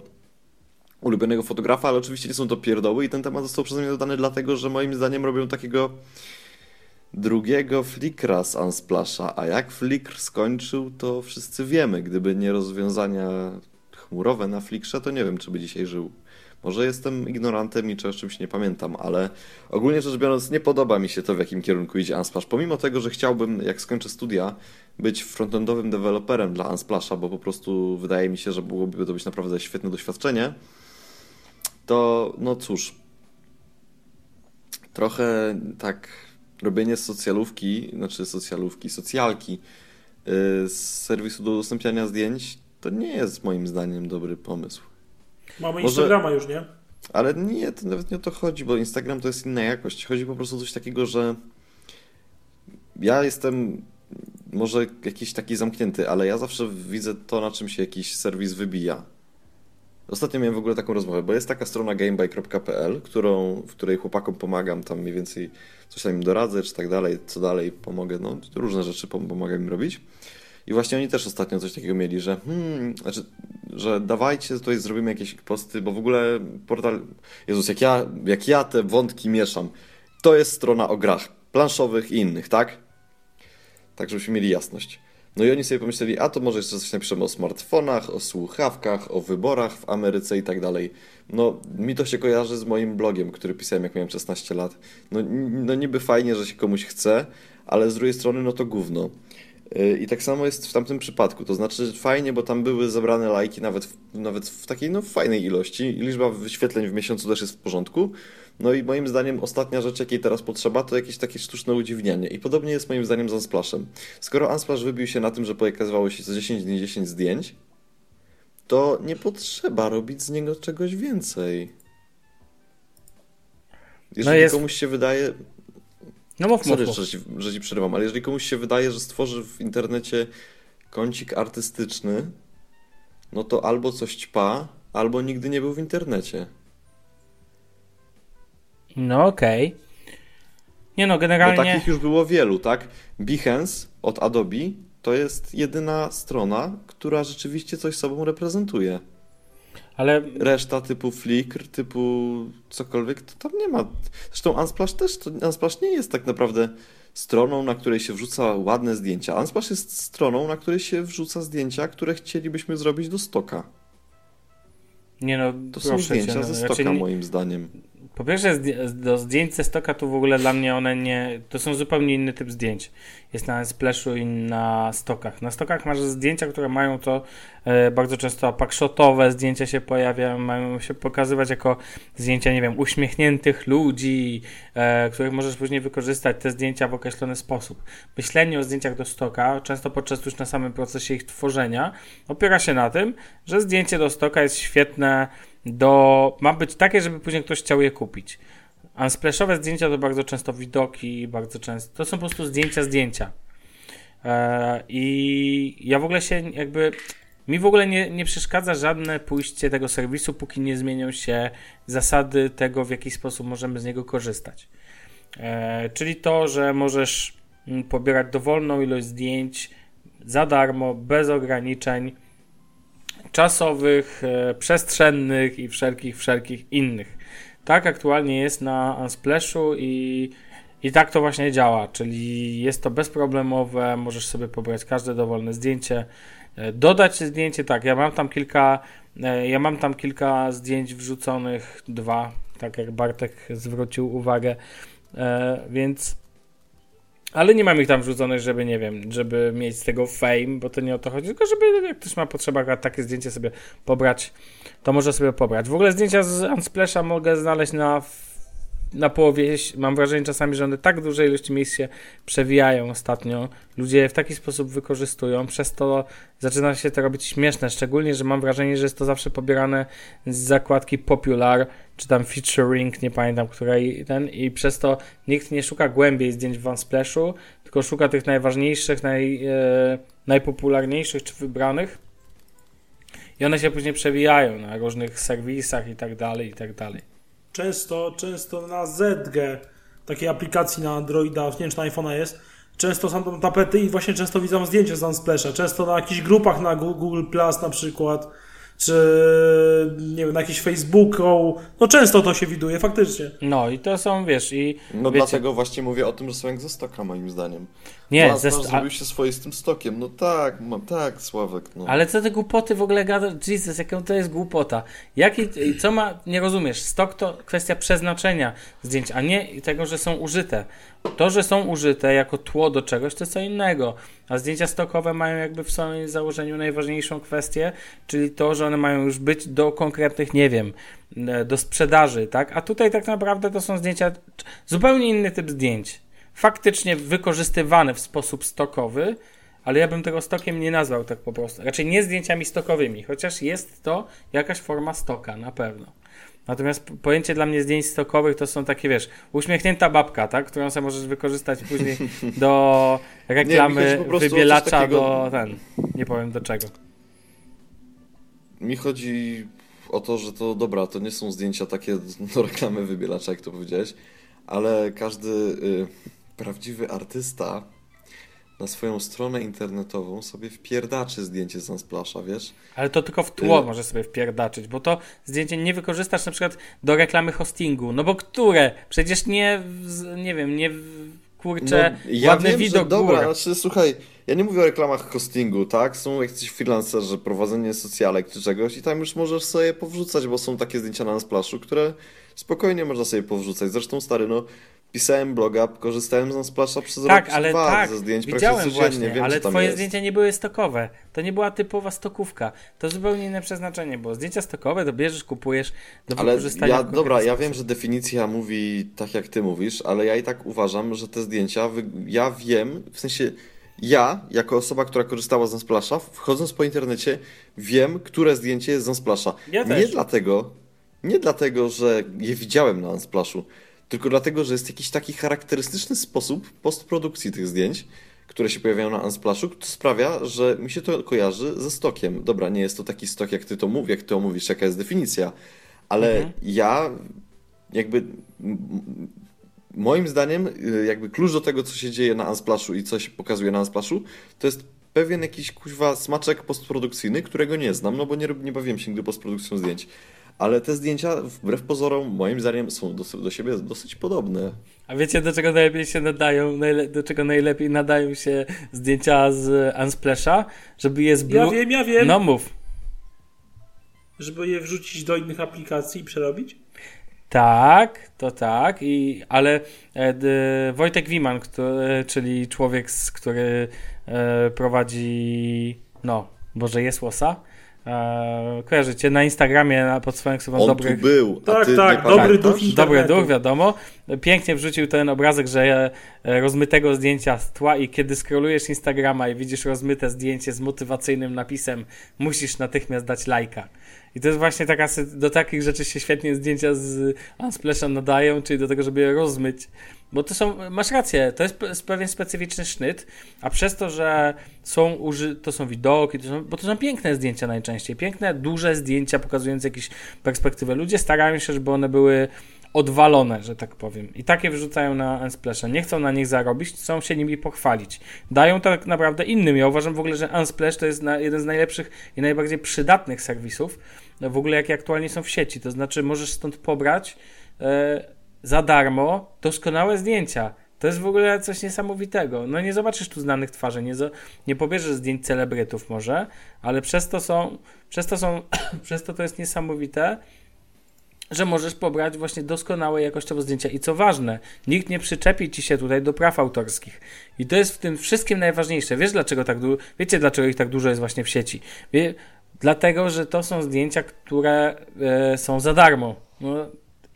ulubionego fotografa, ale oczywiście nie są to pierdoły i ten temat został przeze mnie dodany dlatego, że moim zdaniem robią takiego drugiego Flickra z Unsplasha, a jak Flickr skończył, to wszyscy wiemy. Gdyby nie rozwiązania chmurowe na Flickrze, to nie wiem, czy by dzisiaj żył. Może jestem ignorantem i czymś nie pamiętam, ale ogólnie rzecz biorąc nie podoba mi się to, w jakim kierunku idzie Unsplash. Pomimo tego, że chciałbym, jak skończę studia, być frontendowym deweloperem dla Unsplasha, bo po prostu wydaje mi się, że byłoby to być naprawdę świetne doświadczenie, to no cóż, trochę tak robienie socjalówki, znaczy socjalówki, socjalki yy, z serwisu do udostępniania zdjęć, to nie jest moim zdaniem dobry pomysł. Mamy Może- Instagrama już, nie? Ale nie, to nawet nie o to chodzi, bo Instagram to jest inna jakość. Chodzi po prostu o coś takiego, że ja jestem może jakiś taki zamknięty, ale ja zawsze widzę to, na czym się jakiś serwis wybija. Ostatnio miałem w ogóle taką rozmowę, bo jest taka strona gameby.pl, którą, w której chłopakom pomagam, tam mniej więcej coś tam im doradzę, czy tak dalej, co dalej pomogę, no różne rzeczy pom- pomagam im robić. I właśnie oni też ostatnio coś takiego mieli, że hmm, znaczy, że dawajcie, tutaj zrobimy jakieś posty, bo w ogóle portal, Jezus, jak ja, jak ja te wątki mieszam, to jest strona o grach planszowych i innych, tak? Tak, żebyśmy mieli jasność. No i oni sobie pomyśleli, a to może jeszcze coś napiszemy o smartfonach, o słuchawkach, o wyborach w Ameryce i tak dalej. No, mi to się kojarzy z moim blogiem, który pisałem jak miałem 16 lat. No, no niby fajnie, że się komuś chce, ale z drugiej strony no to gówno. Yy, I tak samo jest w tamtym przypadku. To znaczy fajnie, bo tam były zebrane lajki nawet w, nawet w takiej no, fajnej ilości. I liczba wyświetleń w miesiącu też jest w porządku. No i moim zdaniem ostatnia rzecz, jakiej teraz potrzeba, to jakieś takie sztuczne udziwnianie. I podobnie jest moim zdaniem z Unsplashem. Skoro Unsplash wybił się na tym, że pokazywało się co 10 dni 10 zdjęć, to nie potrzeba robić z niego czegoś więcej. Jeżeli jest- komuś się wydaje, No mów, mów, Sorry, mów. że ci, że ci przerywam, ale jeżeli komuś się wydaje, że stworzy w internecie kącik artystyczny, no to albo coś ćpa, albo nigdy nie był w internecie. No okej. Nie no, Bo generalnie... takich już było wielu, tak? Behance od Adobe to jest jedyna strona, która rzeczywiście coś sobą reprezentuje. Ale Reszta typu Flickr, typu cokolwiek, to tam nie ma. Zresztą Unsplash też, to Unsplash nie jest tak naprawdę stroną, na której się wrzuca ładne zdjęcia. Unsplash jest stroną, na której się wrzuca zdjęcia, które chcielibyśmy zrobić do stoka. nie no, To są zdjęcia cię, no, ze raczej stoka, nie- moim zdaniem. Po pierwsze, do zdjęć ze stoka to w ogóle dla mnie one nie. To są zupełnie inny typ zdjęć. Jest na Splashu i na stokach. Na stokach masz zdjęcia, które mają to e, bardzo często pakshotowe zdjęcia się pojawiają, mają się pokazywać jako zdjęcia, nie wiem, uśmiechniętych ludzi, e, których możesz później wykorzystać te zdjęcia w określony sposób. Myślenie o zdjęciach do stoka, często podczas już na samym procesie ich tworzenia, opiera się na tym, że zdjęcie do stoka jest świetne do, ma być takie, żeby później ktoś chciał je kupić. Unsplashowe zdjęcia to bardzo często widoki, bardzo często, to są po prostu zdjęcia, zdjęcia. Eee, I ja w ogóle się jakby, mi w ogóle nie, nie przeszkadza żadne pójście tego serwisu, póki nie zmienią się zasady tego, w jaki sposób możemy z niego korzystać. Eee, czyli to, że możesz mm, pobierać dowolną ilość zdjęć za darmo, bez ograniczeń, czasowych, e, przestrzennych i wszelkich, wszelkich innych. Tak aktualnie jest na Unsplashu i, i tak to właśnie działa, czyli jest to bezproblemowe, możesz sobie pobrać każde dowolne zdjęcie, e, dodać zdjęcie, tak, ja mam tam kilka, e, ja mam tam kilka zdjęć wrzuconych, dwa, tak jak Bartek zwrócił uwagę, więc ale nie mam ich tam wrzuconych, żeby, nie wiem, żeby mieć z tego fame, bo to nie o to chodzi, tylko żeby jak ktoś ma potrzebę takie zdjęcie sobie pobrać, to może sobie pobrać. W ogóle zdjęcia z Unsplasha mogę znaleźć na na połowie, mam wrażenie czasami, że one tak dużej ilości miejsc się przewijają ostatnio. Ludzie je w taki sposób wykorzystują, przez to zaczyna się to robić śmieszne, szczególnie, że mam wrażenie, że jest to zawsze pobierane z zakładki Popular, czy tam Featuring, nie pamiętam, której ten, i przez to nikt nie szuka głębiej zdjęć w OneSplashu, tylko szuka tych najważniejszych, naj, e, najpopularniejszych czy wybranych. I one się później przewijają na różnych serwisach i tak dalej, i tak dalej często, często na ZG, takiej aplikacji na Androida, nie wiem czy na iPhone'a jest, często są tam tapety i właśnie często widzą zdjęcia z Unsplasha. Często na jakichś grupach na Google Plus na przykład czy nie wiem, na jakiś Facebooku. No często to się widuje, faktycznie. No i to są, wiesz, i. No wiecie, dlatego właśnie mówię o tym, że są jak ze stoka, moim zdaniem. Nie, Masz, ze zrobił się swoistym stokiem. No tak, mam, tak, Sławek. No. Ale co te głupoty w ogóle gada? Jesus, jaką to jest głupota? Jaki, co ma, nie rozumiesz, stok to kwestia przeznaczenia zdjęć, a nie tego, że są użyte. To, że są użyte jako tło do czegoś, to co innego. A zdjęcia stokowe mają jakby w swoim założeniu najważniejszą kwestię, czyli to, że one mają już być do konkretnych, nie wiem, e, do sprzedaży, tak? A tutaj tak naprawdę to są zdjęcia, zupełnie inny typ zdjęć. Faktycznie wykorzystywane w sposób stokowy, ale ja bym tego stokiem nie nazwał tak po prostu. Raczej nie zdjęciami stokowymi, chociaż jest to jakaś forma stoka, na pewno. Natomiast pojęcie dla mnie zdjęć stokowych to są takie, wiesz, uśmiechnięta babka, tak? Którą sobie możesz wykorzystać później *laughs* do reklamy nie, wybielacza takiego... do ten, nie powiem do czego. Mi chodzi o to, że to dobra, to nie są zdjęcia takie do reklamy wybielacza, jak to powiedziałeś, ale każdy y, prawdziwy artysta na swoją stronę internetową sobie wpierdaczy zdjęcie z Unsplasha, wiesz? Ale to tylko w tło y może sobie wpierdaczyć, bo to zdjęcie nie wykorzystasz na przykład do reklamy hostingu, no bo które? Przecież nie, nie wiem, nie kurczę, no, ja ładny wiem, widok że, Dobra, znaczy słuchaj, ja nie mówię o reklamach hostingu, tak? Są jakiś freelancerzy, prowadzenie socjalek czy czegoś i tam już możesz sobie powrzucać, bo są takie zdjęcia na Unsplashu, które spokojnie można sobie powrzucać. Zresztą stary, no pisałem bloga, korzystałem z Splasha przez tak, rok ale dwa tak, ze zdjęć widziałem właśnie, wiem, ale twoje jest. zdjęcia nie były stokowe. To nie była typowa stokówka. To zupełnie inne przeznaczenie było. Zdjęcia stokowe to bierzesz, kupujesz do ale wykorzystania. Ja, dobra, ja wiem, że definicja mówi tak jak ty mówisz, ale ja i tak uważam, że te zdjęcia, ja wiem, w sensie ja, jako osoba, która korzystała z Unsplasha, wchodząc po internecie, wiem, które zdjęcie jest z Unsplasha. Ja nie dlatego, nie dlatego, że je widziałem na Unsplashu, tylko dlatego, że jest jakiś taki charakterystyczny sposób postprodukcji tych zdjęć, które się pojawiają na Unsplashu, to sprawia, że mi się to kojarzy ze stokiem. Dobra, nie jest to taki stok, jak ty to mówisz, jak ty omówisz, jaka jest definicja, ale mhm. ja jakby moim zdaniem y, jakby klucz do tego, co się dzieje na Unsplashu i co się pokazuje na Unsplashu, to jest pewien jakiś kuźwa smaczek postprodukcyjny, którego nie znam, no bo nie, nie bawiłem się nigdy postprodukcją zdjęć. Ale te zdjęcia, wbrew pozorom, moim zdaniem są do, do siebie dosyć podobne. A wiecie, do czego najlepiej się nadają, do czego najlepiej nadają się zdjęcia z Unsplasha? Żeby je z Ja wiem, ja wiem. No mów. Żeby je wrzucić do innych aplikacji i przerobić? Tak, to tak, i, ale e, Wojtek Wiman, który, czyli człowiek, z, który e, prowadzi, no, Boże, jest łosa, e, kojarzycie, na Instagramie na, pod swoją ksywą On dobrych... tu był, a Tak, ty tak, nie dobry duch Dobry duch, wiadomo. Pięknie wrzucił ten obrazek, że e, rozmytego zdjęcia z tła i kiedy scrollujesz Instagrama i widzisz rozmyte zdjęcie z motywacyjnym napisem musisz natychmiast dać lajka. I to jest właśnie taka, do takich rzeczy się świetnie zdjęcia z Unsplasha nadają, czyli do tego, żeby je rozmyć. Bo to są, masz rację, to jest pe- jest pewien specyficzny sznyt, a przez to, że są uży, to są widoki, to są, bo to są piękne zdjęcia najczęściej, piękne, duże zdjęcia pokazujące jakieś perspektywę. Ludzie starają się, żeby one były odwalone, że tak powiem. I takie wyrzucają na Unsplasha. Nie chcą na nich zarobić, chcą się nimi pochwalić. Dają to tak naprawdę innym. Ja uważam w ogóle, że Unsplash to jest jeden z najlepszych i najbardziej przydatnych serwisów, w ogóle jakie aktualnie są w sieci. To znaczy możesz stąd pobrać e, za darmo doskonałe zdjęcia. To jest w ogóle coś niesamowitego. No nie zobaczysz tu znanych twarzy, nie, nie pobierzesz zdjęć celebrytów może, ale przez to są, przez to są, *clears throat* przez to to jest niesamowite, że możesz pobrać właśnie doskonałe jakościowo zdjęcia. I co ważne, nikt nie przyczepi ci się tutaj do praw autorskich. I to jest w tym wszystkim najważniejsze. Wiesz dlaczego tak dużo, wiecie dlaczego ich tak dużo jest właśnie w sieci? Wie, dlatego, że to są zdjęcia, które e, są za darmo. No,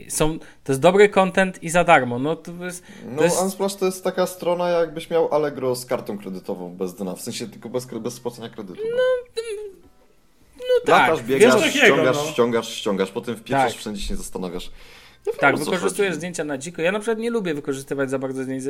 są, to jest dobry content i za darmo. No to jest, No, to jest Unsplash to jest taka strona, jakbyś miał Allegro z kartą kredytową bez dna, w sensie tylko bez, bez spłacenia kredytu. No, no tak. Latasz, biegasz, Wiesz ściągasz, no. ściągasz, ściągasz, potem wpieprzasz, Tak. wszędzie się nie zastanawiasz. Wiem, Tak, wykorzystujesz chodzi. zdjęcia na dziko. Ja na przykład nie lubię wykorzystywać za bardzo zdjęć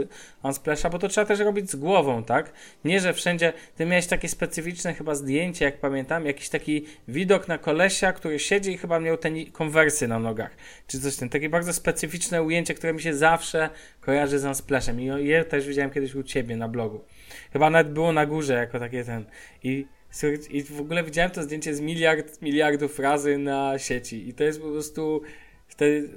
Unsplasha, bo to trzeba też robić z głową, tak? Nie, że wszędzie... Ty miałeś takie specyficzne chyba zdjęcie, jak pamiętam, jakiś taki widok na kolesia, który siedzi i chyba miał te konwersy na nogach, czy coś ten. Takie bardzo specyficzne ujęcie, które mi się zawsze kojarzy z Unsplashem i je też widziałem kiedyś u ciebie na blogu. Chyba nawet było na górze jako takie ten... I I w ogóle widziałem to zdjęcie z miliard, miliardów razy na sieci. I to jest po prostu wtedy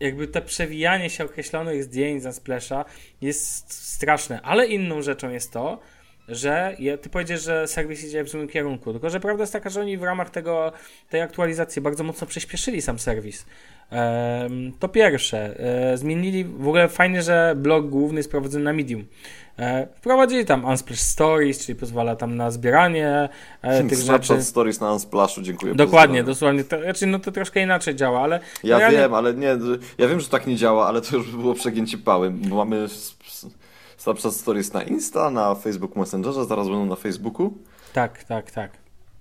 jakby to przewijanie się określonych zdjęć za Splasha jest straszne. Ale inną rzeczą jest to, że je, ty powiedziesz, że serwis idzie w złym kierunku. Tylko, że prawda jest taka, że oni w ramach tego, tej aktualizacji bardzo mocno przyspieszyli sam serwis. Em, to pierwsze. E, zmienili, w ogóle fajnie, że blog główny jest prowadzony na Medium. E, wprowadzili tam Unsplash Stories, czyli pozwala tam na zbieranie e, tych rzeczy. Stories na Unsplashu, dziękuję. Dokładnie, dosłownie. To, znaczy, no to troszkę inaczej działa, ale. Ja realnie- wiem, ale nie, ja wiem, że tak nie działa, ale to już by było przegięcie pały, bo mamy Snapchat Stories na Insta, na Facebook Messengerze, zaraz będą na Facebooku. Tak, tak, tak.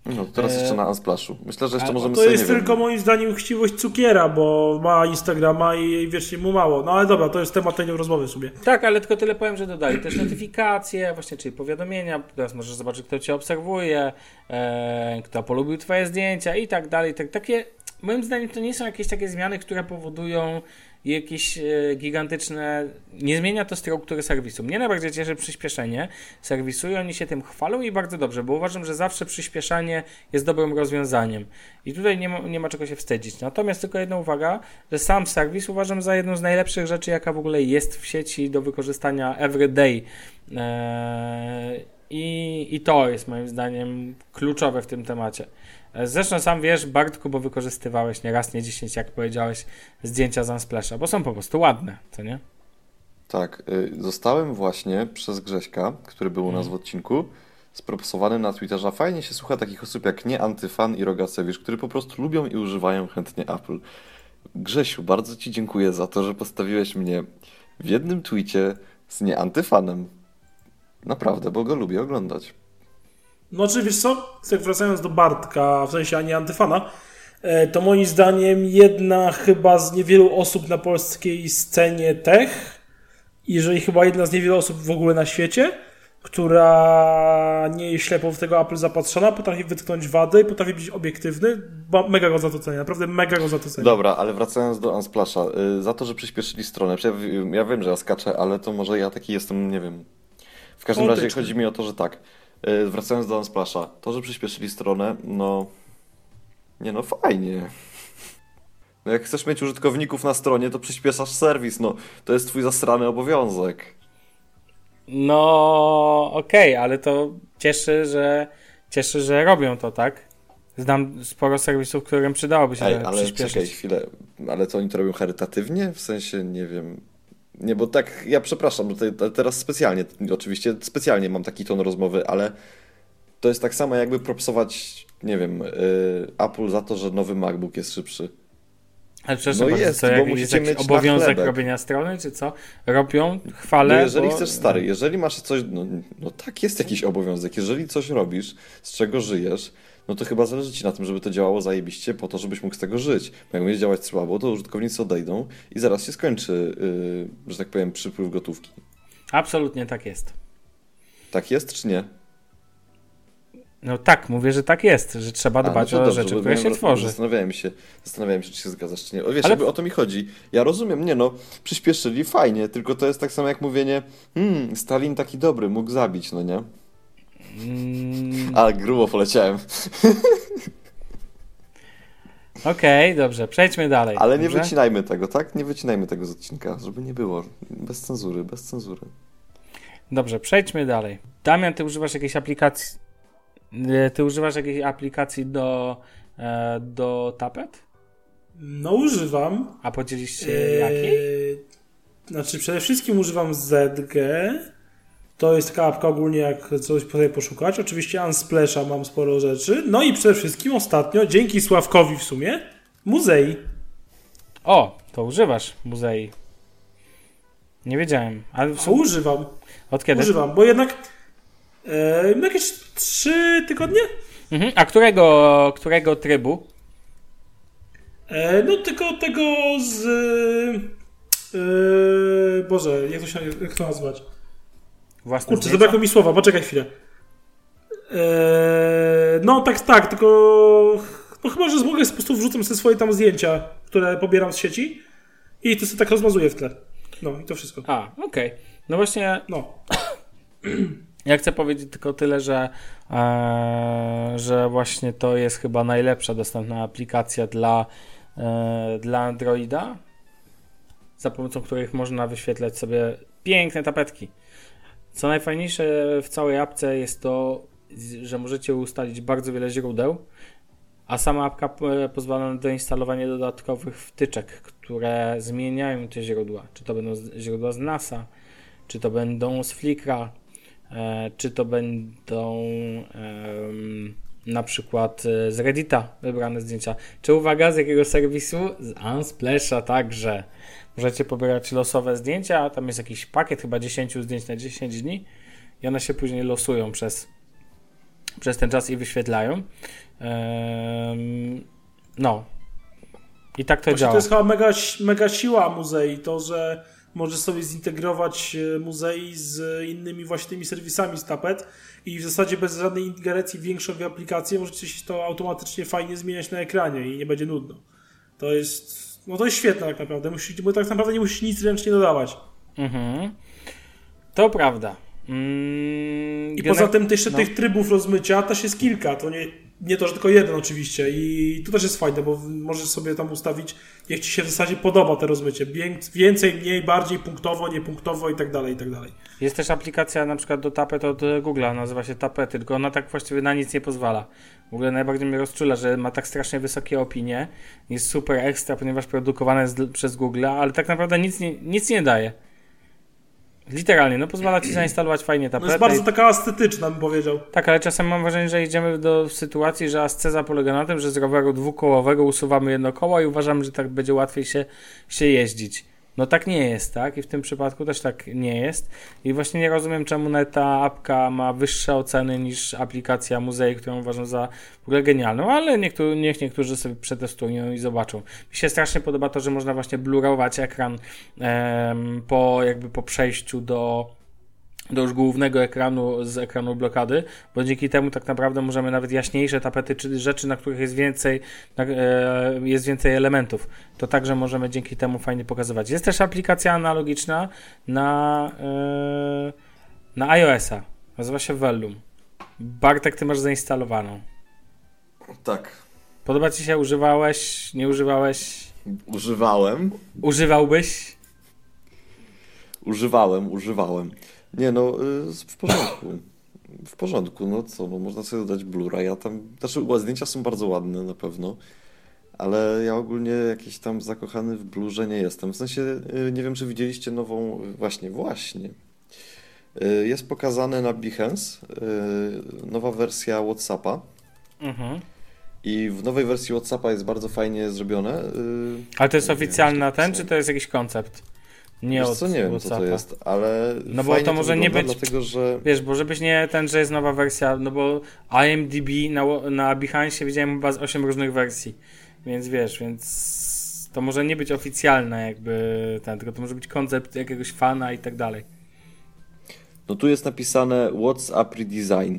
No teraz Eee, jeszcze na Unsplashu. Myślę, że jeszcze a- możemy To sobie, jest tylko wiem, moim zdaniem chciwość cukiera, bo ma Instagrama i wiecznie mu mało. No ale dobra, to jest temat tej rozmowy sobie. Tak, ale tylko tyle powiem, że dodali też notyfikacje, właśnie, czyli powiadomienia. Teraz możesz zobaczyć, kto cię obserwuje, e, kto polubił twoje zdjęcia i tak dalej. Tak, takie, moim zdaniem, to nie są jakieś takie zmiany, które powodują jakieś e, gigantyczne. Nie zmienia to struktury serwisu. Mnie najbardziej cieszy przyspieszenie serwisu i oni się tym chwalą i bardzo dobrze, bo uważam, że zawsze przyspieszanie jest dobrym rozwiązaniem. I tutaj nie ma, nie ma czego się wstydzić. Natomiast tylko jedna uwaga, że sam serwis uważam za jedną z najlepszych rzeczy, jaka w ogóle jest w sieci do wykorzystania everyday. Eee, i, I to jest moim zdaniem kluczowe w tym temacie. Zresztą sam wiesz, Bartku, bo wykorzystywałeś nie raz, nie dziesięć, jak powiedziałeś, zdjęcia z Unsplasha, bo są po prostu ładne, co nie? Tak, y, zostałem właśnie przez Grześka, który był u nas w odcinku, sproposowany na Twitterze. Fajnie się słucha takich osób jak nie Antyfan i Rogacewicz, którzy po prostu lubią i używają chętnie Apple. Grzesiu, bardzo Ci dziękuję za to, że postawiłeś mnie w jednym tweetie z nie Antyfanem. Naprawdę, bo go lubię oglądać. No czy wiesz co, tak wracając do Bartka, w sensie, a nie antyfana, e, to moim zdaniem jedna chyba z niewielu osób na polskiej scenie tech, jeżeli chyba jedna z niewielu osób w ogóle na świecie, która nie jest ślepo w tego Apple zapatrzona, potrafi wytknąć wady i potrafi być obiektywny, bo mega go za to cenię, naprawdę mega go za to cenię. Dobra, ale wracając do Unsplasha, y, za to, że przyspieszyli stronę, ja, wiem, że ja skaczę, ale to może ja taki jestem, nie wiem. W każdym razie chodzi mi o to, że tak, wracając do Unsplasha, to, że przyspieszyli stronę, no, nie no, fajnie. No jak chcesz mieć użytkowników na stronie, to przyspieszasz serwis, no, to jest twój zasrany obowiązek. No, okej, ale to cieszy, że cieszy, że robią to, tak? Znam sporo serwisów, którym przydałoby się Ej, trochę ale czekaj przyspieszyć. chwilę, ale to oni to robią charytatywnie? W sensie, nie wiem... Nie, bo tak, ja przepraszam, że te- teraz specjalnie, oczywiście specjalnie mam taki ton rozmowy, ale to jest tak samo jakby propsować, nie wiem, y, Apple za to, że nowy MacBook jest szybszy. Ale przepraszam, No jest, co, bo jak, jest musicie jakiś mieć obowiązek robienia strony, czy co? Robią, chwalę, No jeżeli bo... chcesz, stary, jeżeli masz coś, no, no tak, jest jakiś obowiązek. Jeżeli coś robisz, z czego żyjesz, no to chyba zależy ci na tym, żeby to działało zajebiście po to, żebyś mógł z tego żyć. Bo jak będzie działać słabo, to użytkownicy odejdą i zaraz się skończy, yy, że tak powiem, przypływ gotówki. Absolutnie tak jest. Tak jest, czy nie? No tak, mówię, że tak jest, że trzeba A, no dbać o dobrze, rzeczy, które się tworzy. Zastanawiałem się, zastanawiałem się, czy się zgadzasz, czy nie. O, wiesz, Ale- jakby o to mi chodzi. Ja rozumiem, nie no, przyspieszyli, fajnie, tylko to jest tak samo jak mówienie, hmm, Stalin taki dobry, mógł zabić, no nie? Mm, Ale grubo poleciałem. *laughs* Okej, dobrze, przejdźmy dalej. Ale nie dobrze? wycinajmy tego, tak? Nie wycinajmy tego z odcinka, żeby nie było. Bez cenzury, bez cenzury. Dobrze, przejdźmy dalej. Damian, ty używasz jakiejś aplikacji. e, Ty używasz jakiejś aplikacji do, e, do tapet? No używam. A podzielisz się Eee, jakiej? Znaczy przede wszystkim używam ZG. To jest taka apka ogólnie jak coś sobie poszukać. Oczywiście Unsplasha mam sporo rzeczy. No i przede wszystkim ostatnio, dzięki Sławkowi w sumie, Muzei. O, to używasz muzei. Nie wiedziałem. Ale w sumie, używam. od kiedy? Używam, bo jednak e, jakieś trzy tygodnie? Mhm. A którego, którego trybu? E, no tylko tego z... E, Boże, jak to się jak to nazwać? Własne Kurczę, zdjęcia? zabrakło mi słowa, poczekaj chwilę. Eee, no tak, tak, tylko no chyba, że mogę po prostu wrzucam sobie swoje tam zdjęcia, które pobieram z sieci i to sobie tak rozmazuję w tle. No i to wszystko. A, okej. No właśnie, No. *clears throat* ja chcę powiedzieć tylko tyle, że, e, że właśnie to jest chyba najlepsza dostępna aplikacja dla, e, dla Androida, za pomocą których można wyświetlać sobie piękne tapetki. Co najfajniejsze w całej apce jest to, że możecie ustalić bardzo wiele źródeł, a sama apka e, pozwala na doinstalowanie dodatkowych wtyczek, które zmieniają te źródła. Czy to będą źródła z NASA, czy to będą z Flickra, e, czy to będą em, na przykład e, z Reddita wybrane zdjęcia. Czy uwaga, z jakiego serwisu? Z Unsplasha także. Możecie pobierać losowe zdjęcia, tam jest jakiś pakiet chyba 10 zdjęć na 10 dni i one się później losują przez, przez ten czas i wyświetlają. No. I tak to Właśnie działa. to jest chyba mega, mega siła muzei, to, że możesz sobie zintegrować e, muzei z innymi właśnie tymi serwisami z tapet i w zasadzie bez żadnej ingerencji większą w aplikację możecie się to automatycznie fajnie zmieniać na ekranie i nie będzie nudno. To jest, no to jest świetne tak naprawdę, musisz, bo tak naprawdę nie musisz nic ręcznie dodawać. Mhm. To prawda. Mm, I poza tym jeszcze no. tych trybów rozmycia też jest kilka, to nie, nie to, że tylko jeden oczywiście i to też jest fajne, bo możesz sobie tam ustawić, jak ci się w zasadzie podoba to rozmycie, Wię- więcej, mniej, bardziej, punktowo, niepunktowo i tak dalej, i tak dalej. Jest też aplikacja na przykład do tapet od e, Google'a, nazywa się Tapety, tylko ona tak właściwie na nic nie pozwala. W ogóle najbardziej mnie rozczula, że ma tak strasznie wysokie opinie, jest super ekstra, ponieważ produkowane jest przez Google'a, ale tak naprawdę nic nie, nic nie daje. Literalnie, no pozwala ci zainstalować fajnie No tapetę. jest bardzo taka estetyczna, bym powiedział. Tak, ale czasem mam wrażenie, że idziemy do sytuacji, że asceza polega na tym, że z roweru dwukołowego usuwamy jedno koło i uważamy, że tak będzie łatwiej się, się jeździć. No tak nie jest, tak? I w tym przypadku też tak nie jest. I właśnie nie rozumiem, czemu ta apka ma wyższe oceny niż aplikacja Muzei, którą uważam za w ogóle genialną, ale niektórzy, niech niektórzy sobie przetestują i zobaczą. Mi się strasznie podoba to, że można właśnie blurować ekran em, po jakby po przejściu do do już głównego ekranu z ekranu blokady, bo dzięki temu tak naprawdę możemy nawet jaśniejsze tapety, czyli rzeczy, na których jest więcej, e, jest więcej elementów. To także możemy dzięki temu fajnie pokazywać. Jest też aplikacja analogiczna na, e, na iOS-a. Nazywa się Vellum. Bartek, ty masz zainstalowaną. Tak. Podoba ci się? Używałeś? Nie używałeś? Używałem. Używałbyś? Używałem, używałem. Nie no, y, w porządku. W porządku, no co, no można sobie dodać blura. Ja tam, znaczy zdjęcia są bardzo ładne na pewno. Ale ja ogólnie jakiś tam zakochany w blurze nie jestem. W sensie, y, nie wiem, czy widzieliście nową, właśnie, właśnie. Y, Jest pokazane na Behance nowa wersja WhatsAppa. Mhm. I w nowej wersji WhatsAppa jest bardzo fajnie zrobione. Ale to jest oficjalna ten, czy to jest jakiś koncept? Nie Wiesz od co, nie wiem, co to jest, ale No bo to może nie wygląda, być- Dlatego, że Wiesz, bo żebyś nie ten, że jest nowa wersja, no bo IMDb na, na Behance widziałem chyba z 8 różnych wersji, więc wiesz, więc to może nie być oficjalne jakby ten, tylko to może być koncept jakiegoś fana i tak dalej. No tu jest napisane WhatsApp Redesign.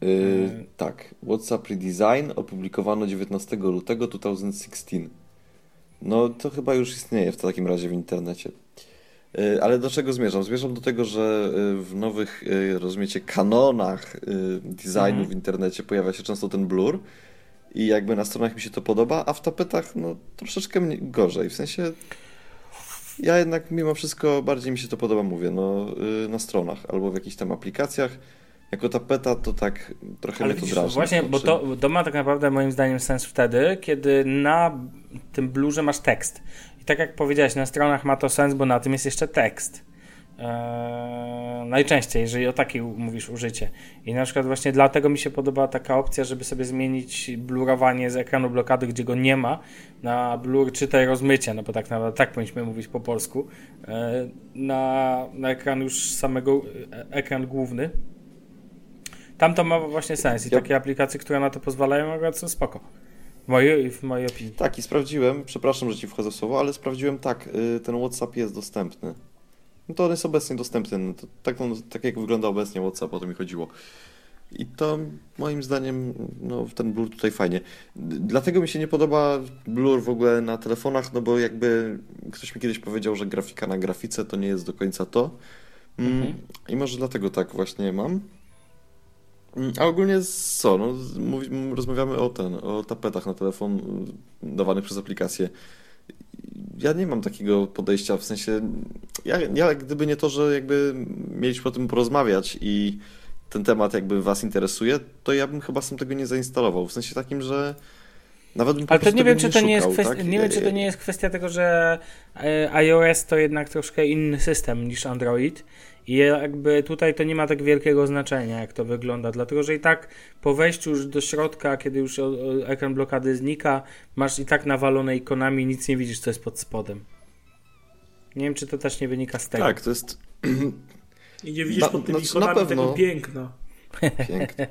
Yy, Yy. Tak, WhatsApp Redesign opublikowano 19 lutego 2016. No to chyba już istnieje w takim razie w internecie. Yy, Ale do czego zmierzam? Zmierzam do tego, że yy, w nowych, yy, rozumiecie, kanonach designu Mhm. w internecie pojawia się często ten blur i jakby na stronach mi się to podoba, a w tapetach no troszeczkę gorzej. W sensie ja jednak mimo wszystko bardziej mi się to podoba, mówię, no na stronach albo w jakichś tam aplikacjach. Jako tapeta to tak trochę Ale mnie to drażni. właśnie, bo to, to ma tak naprawdę moim zdaniem sens wtedy, kiedy na tym blurze masz tekst. I tak jak powiedziałeś, na stronach ma to sens, bo na tym jest jeszcze tekst. Eee, najczęściej, jeżeli o takiej mówisz użycie. I na przykład właśnie dlatego mi się podoba taka opcja, żeby sobie zmienić blurowanie z ekranu blokady, gdzie go nie ma, na blur czytaj rozmycie, no bo tak naprawdę tak powinniśmy mówić po polsku, eee, na, na ekran już samego, e, ekran główny. Tam to ma właśnie sens i Ja- takie aplikacje, które na to pozwalają, akurat są spoko. W mojej, w mojej opinii. Tak, i sprawdziłem, przepraszam, że ci wchodzę w słowo, ale sprawdziłem tak, y, ten WhatsApp jest dostępny. No to on jest obecnie dostępny, no to, tak, tak jak wygląda obecnie WhatsApp, o to mi chodziło. I to moim zdaniem, no ten blur tutaj fajnie. Dlatego mi się nie podoba blur w ogóle na telefonach, no bo jakby ktoś mi kiedyś powiedział, że grafika na grafice to nie jest do końca to. Mm, Mhm. I może dlatego tak właśnie mam. Mm, A ogólnie co? No, mówi, rozmawiamy o ten, o tapetach na telefon y, dawanych przez aplikację. Ja nie mam takiego podejścia, w sensie ja, ja gdyby nie to, że jakby mieliśmy o tym porozmawiać i ten temat jakby was interesuje, to ja bym chyba sam tego nie zainstalował. W sensie takim, że nawet bym Ale to nie wiem, czy to nie jest szukał, kwestia, tak? nie wiem, czy to nie jest kwestia tego, że e, iOS to jednak troszkę inny system niż Android i jakby tutaj to nie ma tak wielkiego znaczenia, jak to wygląda, dlatego, że i tak po wejściu już do środka, kiedy już ekran blokady znika, masz i tak nawalone ikonami i nic nie widzisz, co jest pod spodem. Nie wiem, czy to też nie wynika z tego. Tak, to jest I nie widzisz Na- pod tymi na ikonami pewno- tego piękna. Piękne.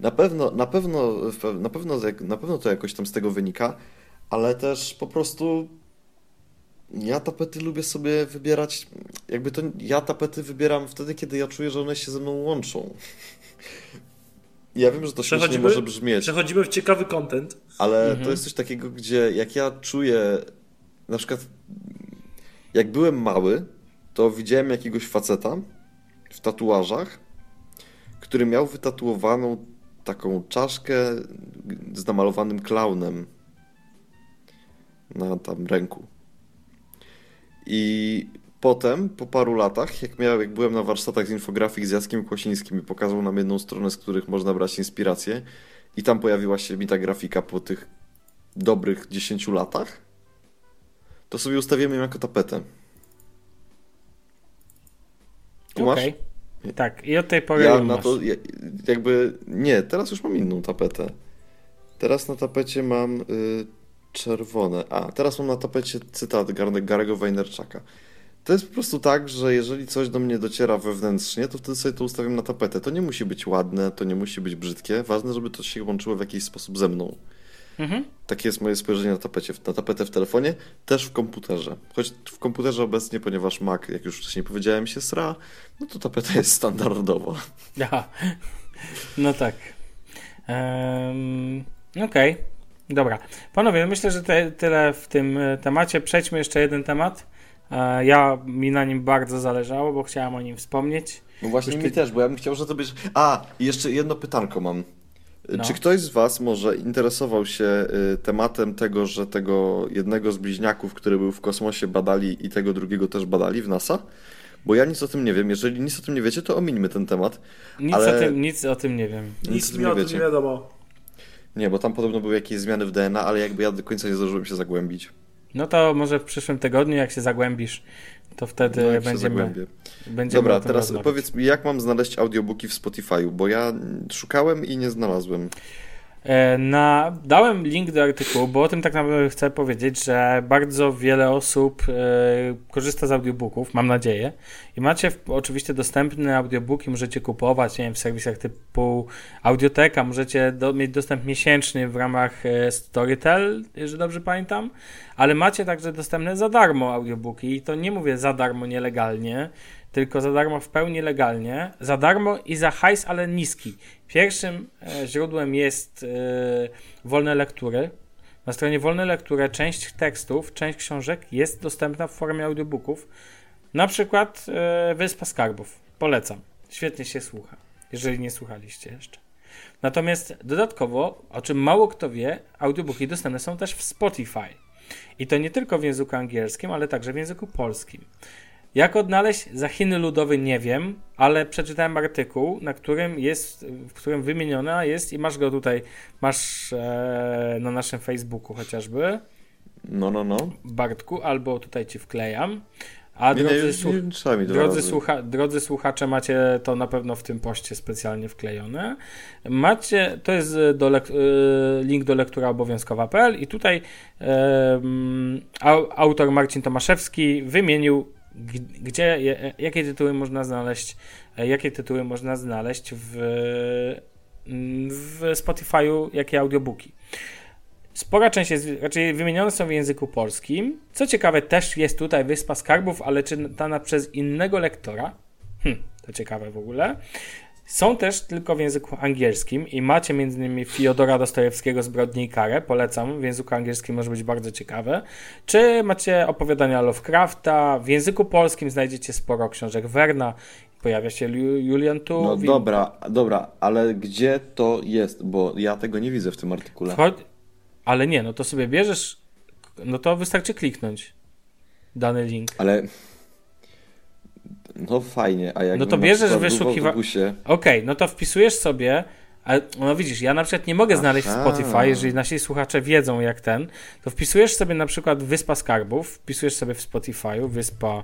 Na pewno, na pewno, na pewno, na pewno to jakoś tam z tego wynika, ale też po prostu ja tapety lubię sobie wybierać, jakby to ja tapety wybieram wtedy, kiedy ja czuję, że one się ze mną łączą. Ja wiem, że to śmiesznie może brzmieć, przechodzimy w ciekawy content. ale Mhm. to jest coś takiego, gdzie jak ja czuję, na przykład jak byłem mały, to widziałem jakiegoś faceta w tatuażach, który miał wytatuowaną taką czaszkę z namalowanym klaunem na tam ręku. I potem, po paru latach, jak, miał, jak byłem na warsztatach z infografii z Jackiem Kłosińskim i pokazał nam jedną stronę, z których można brać inspirację i tam pojawiła się mi ta grafika po tych dobrych 10 latach, to sobie ustawimy ją jako tapetę. Kumasz? Okej. Tak, i od tej pory Ja na to ja, jakby nie, teraz już mam inną tapetę. Teraz na tapecie mam y, czerwone. A, teraz mam na tapecie cytat Gar- Garego Wejnerczaka. To jest po prostu tak, że jeżeli coś do mnie dociera wewnętrznie, to wtedy sobie to ustawiam na tapetę. To nie musi być ładne, to nie musi być brzydkie. Ważne, żeby to się łączyło w jakiś sposób ze mną. Mhm. Takie jest moje spojrzenie na tapecie, na tapetę w telefonie, też w komputerze. Choć w komputerze obecnie, ponieważ Mac, jak już wcześniej powiedziałem, się sra, no to tapeta jest standardowa. Aha. No tak. Um, Okej. Dobra. Panowie, myślę, że te, tyle w tym e, temacie. Przejdźmy jeszcze jeden temat. E, Ja mi na nim bardzo zależało, bo chciałem o nim wspomnieć. No właśnie Już mi ty- też, bo ja bym chciał, że to być... A, jeszcze jedno pytanko mam. No. Czy ktoś z Was może interesował się y, tematem tego, że tego jednego z bliźniaków, który był w kosmosie, badali i tego drugiego też badali w NASA? Bo ja nic o tym nie wiem. Jeżeli nic o tym nie wiecie, to omińmy ten temat. Nic, Ale- o, tym, nic o tym nie wiem. Nic Nic o tym mi nie o tym nie wiadomo. Nie, bo tam podobno były jakieś zmiany w DNA, ale jakby ja do końca nie zdążyłem się zagłębić. No to może w przyszłym tygodniu, jak się zagłębisz, to wtedy No, będziemy, będziemy Dobra, teraz rozmawiać. powiedz mi, jak mam znaleźć audiobooki w Spotify'u, bo ja szukałem i nie znalazłem. E, Na, dałem link do artykułu, bo o tym tak naprawdę chcę powiedzieć, że bardzo wiele osób e, korzysta z audiobooków, mam nadzieję. I macie w, oczywiście dostępne audiobooki, możecie kupować, nie wiem, w serwisach typu Audioteka, możecie do, mieć dostęp miesięczny w ramach e, Storytel, jeżeli dobrze pamiętam, ale macie także dostępne za darmo audiobooki i to nie mówię za darmo nielegalnie, tylko za darmo w pełni legalnie, za darmo i za hajs, ale niski. Pierwszym e, źródłem jest e, wolne lektury. Na stronie wolne lektury część tekstów, część książek jest dostępna w formie audiobooków. Na przykład e, Wyspa Skarbów. Polecam. Świetnie się słucha, jeżeli nie słuchaliście jeszcze. Natomiast dodatkowo, o czym mało kto wie, audiobooki dostępne są też w Spotify. I to nie tylko w języku angielskim, ale także w języku polskim. Jak odnaleźć Zachiny Ludowy nie wiem, ale przeczytałem artykuł, na którym jest, w którym wymieniona jest i masz go tutaj, masz e, na naszym Facebooku chociażby, No, no, no. Bartku, albo tutaj ci wklejam. A Nie, nie, drodzy, słuch- nie dwa drodzy, słucha- drodzy słuchacze, macie to na pewno w tym poście specjalnie wklejone. Macie, to jest e, do e, link do lektura obowiązkowa.pl i tutaj autor Marcin Tomaszewski wymienił, gdzie, jakie tytuły można znaleźć, e, jakie tytuły można znaleźć w, mm, w Spotify'u, jakie audiobooki. Spora część jest, raczej wymienione są w języku polskim. Co ciekawe, też jest tutaj Wyspa Skarbów, ale czytana przez innego lektora. Hm, to ciekawe w ogóle. Są też tylko w języku angielskim i macie m.in. Fiodora Dostojewskiego Zbrodni i Karę, polecam, w języku angielskim może być bardzo ciekawe. Czy macie opowiadania Lovecrafta, w języku polskim znajdziecie sporo książek Werna, pojawia się Ju- Julian Tu. No dobra, dobra, ale gdzie to jest? Bo ja tego nie widzę w tym artykule. Ale nie, no to sobie bierzesz, no to wystarczy kliknąć dany link. Ale... No fajnie, a jak No to bierzesz wyszukiwa- Okej, no to wpisujesz sobie, ale no widzisz, ja na przykład nie mogę znaleźć Aha. Spotify, jeżeli nasi słuchacze wiedzą jak ten, to wpisujesz sobie na przykład Wyspa Skarbów, wpisujesz sobie w Spotify'u Wyspa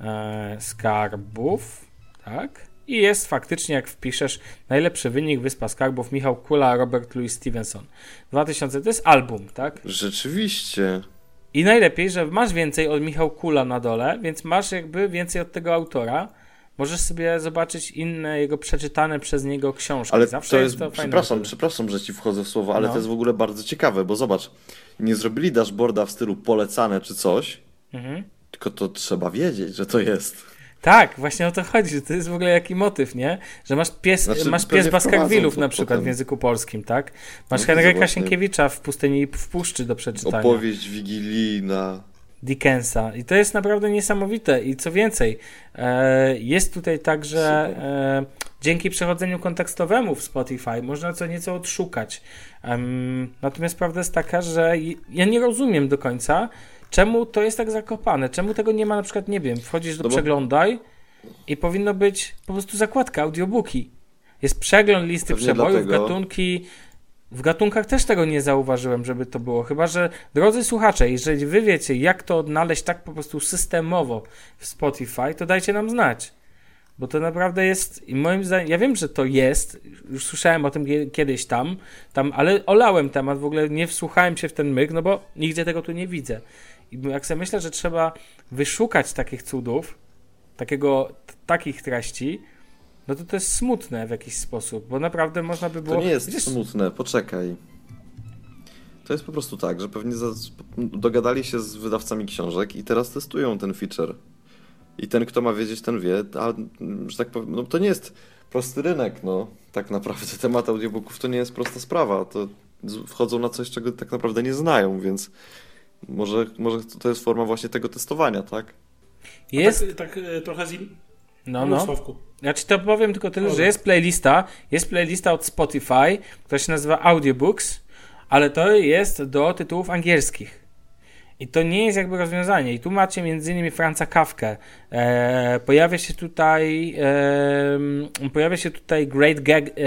e, Skarbów, tak? I jest faktycznie, jak wpiszesz, najlepszy wynik Wyspa Skarbów, Michał Kula, Robert Louis Stevenson. 2000, to jest album, tak? Rzeczywiście. I najlepiej, że masz więcej od Michał Kula na dole, więc masz jakby więcej od tego autora. Możesz sobie zobaczyć inne jego przeczytane przez niego książki. Ale Zawsze to jest, to fajne. przepraszam, metody. przepraszam, że ci wchodzę w słowo, ale No. to jest w ogóle bardzo ciekawe, bo zobacz, nie zrobili dashboarda w stylu polecane czy coś, Mhm. tylko to trzeba wiedzieć, że to jest. Tak, właśnie o to chodzi. To jest w ogóle jaki motyw, nie? Że masz pies, Znaczy, masz pies Baskervillów na przykład potem. w języku polskim, tak? Masz No, Henryka. Sienkiewicza w Pustyni i w Puszczy do przeczytania. Opowieść wigilijna. Dickensa. I to jest naprawdę niesamowite. I co więcej, e, jest tutaj także e, dzięki przechodzeniu kontekstowemu w Spotify można co nieco odszukać. Natomiast prawda jest taka, że ja nie rozumiem do końca, czemu to jest tak zakopane. Czemu tego nie ma na przykład, nie wiem, wchodzisz do No bo- przeglądaj i powinno być po prostu zakładka audiobooki. Jest przegląd listy Pewnie przebojów, dlatego. gatunki. W gatunkach też tego nie zauważyłem, żeby to było. Chyba, że drodzy słuchacze, jeżeli wy wiecie, jak to odnaleźć tak po prostu systemowo w Spotify, to dajcie nam znać. Bo to naprawdę jest, i moim zdaniem, ja wiem, że to jest, już słyszałem o tym kie- kiedyś tam, tam, ale olałem temat, w ogóle nie wsłuchałem się w ten myk, no bo nigdzie tego tu nie widzę. I jak sobie myślę, że trzeba wyszukać takich cudów, takiego, takich treści, no to to jest smutne w jakiś sposób, bo naprawdę można by było... To nie jest smutne, poczekaj. To jest po prostu tak, że pewnie dogadali się z wydawcami książek i teraz testują ten feature. I ten, kto ma wiedzieć, ten wie, a że tak powiem, no to nie jest prosty rynek, no. Tak naprawdę temat audiobooków to nie jest prosta sprawa. To wchodzą na coś, czego tak naprawdę nie znają, więc może, może to jest forma właśnie tego testowania, tak? jest... Tak, tak trochę z in... No, no. no. Sławku. Ja ci to powiem tylko tyle, Dobra. że jest playlista, jest playlista od Spotify, która się nazywa Audiobooks, ale to jest do tytułów angielskich. I to nie jest jakby rozwiązanie. I tu macie między innymi Franca Kawkę. E, pojawia się tutaj e, pojawia się tutaj Great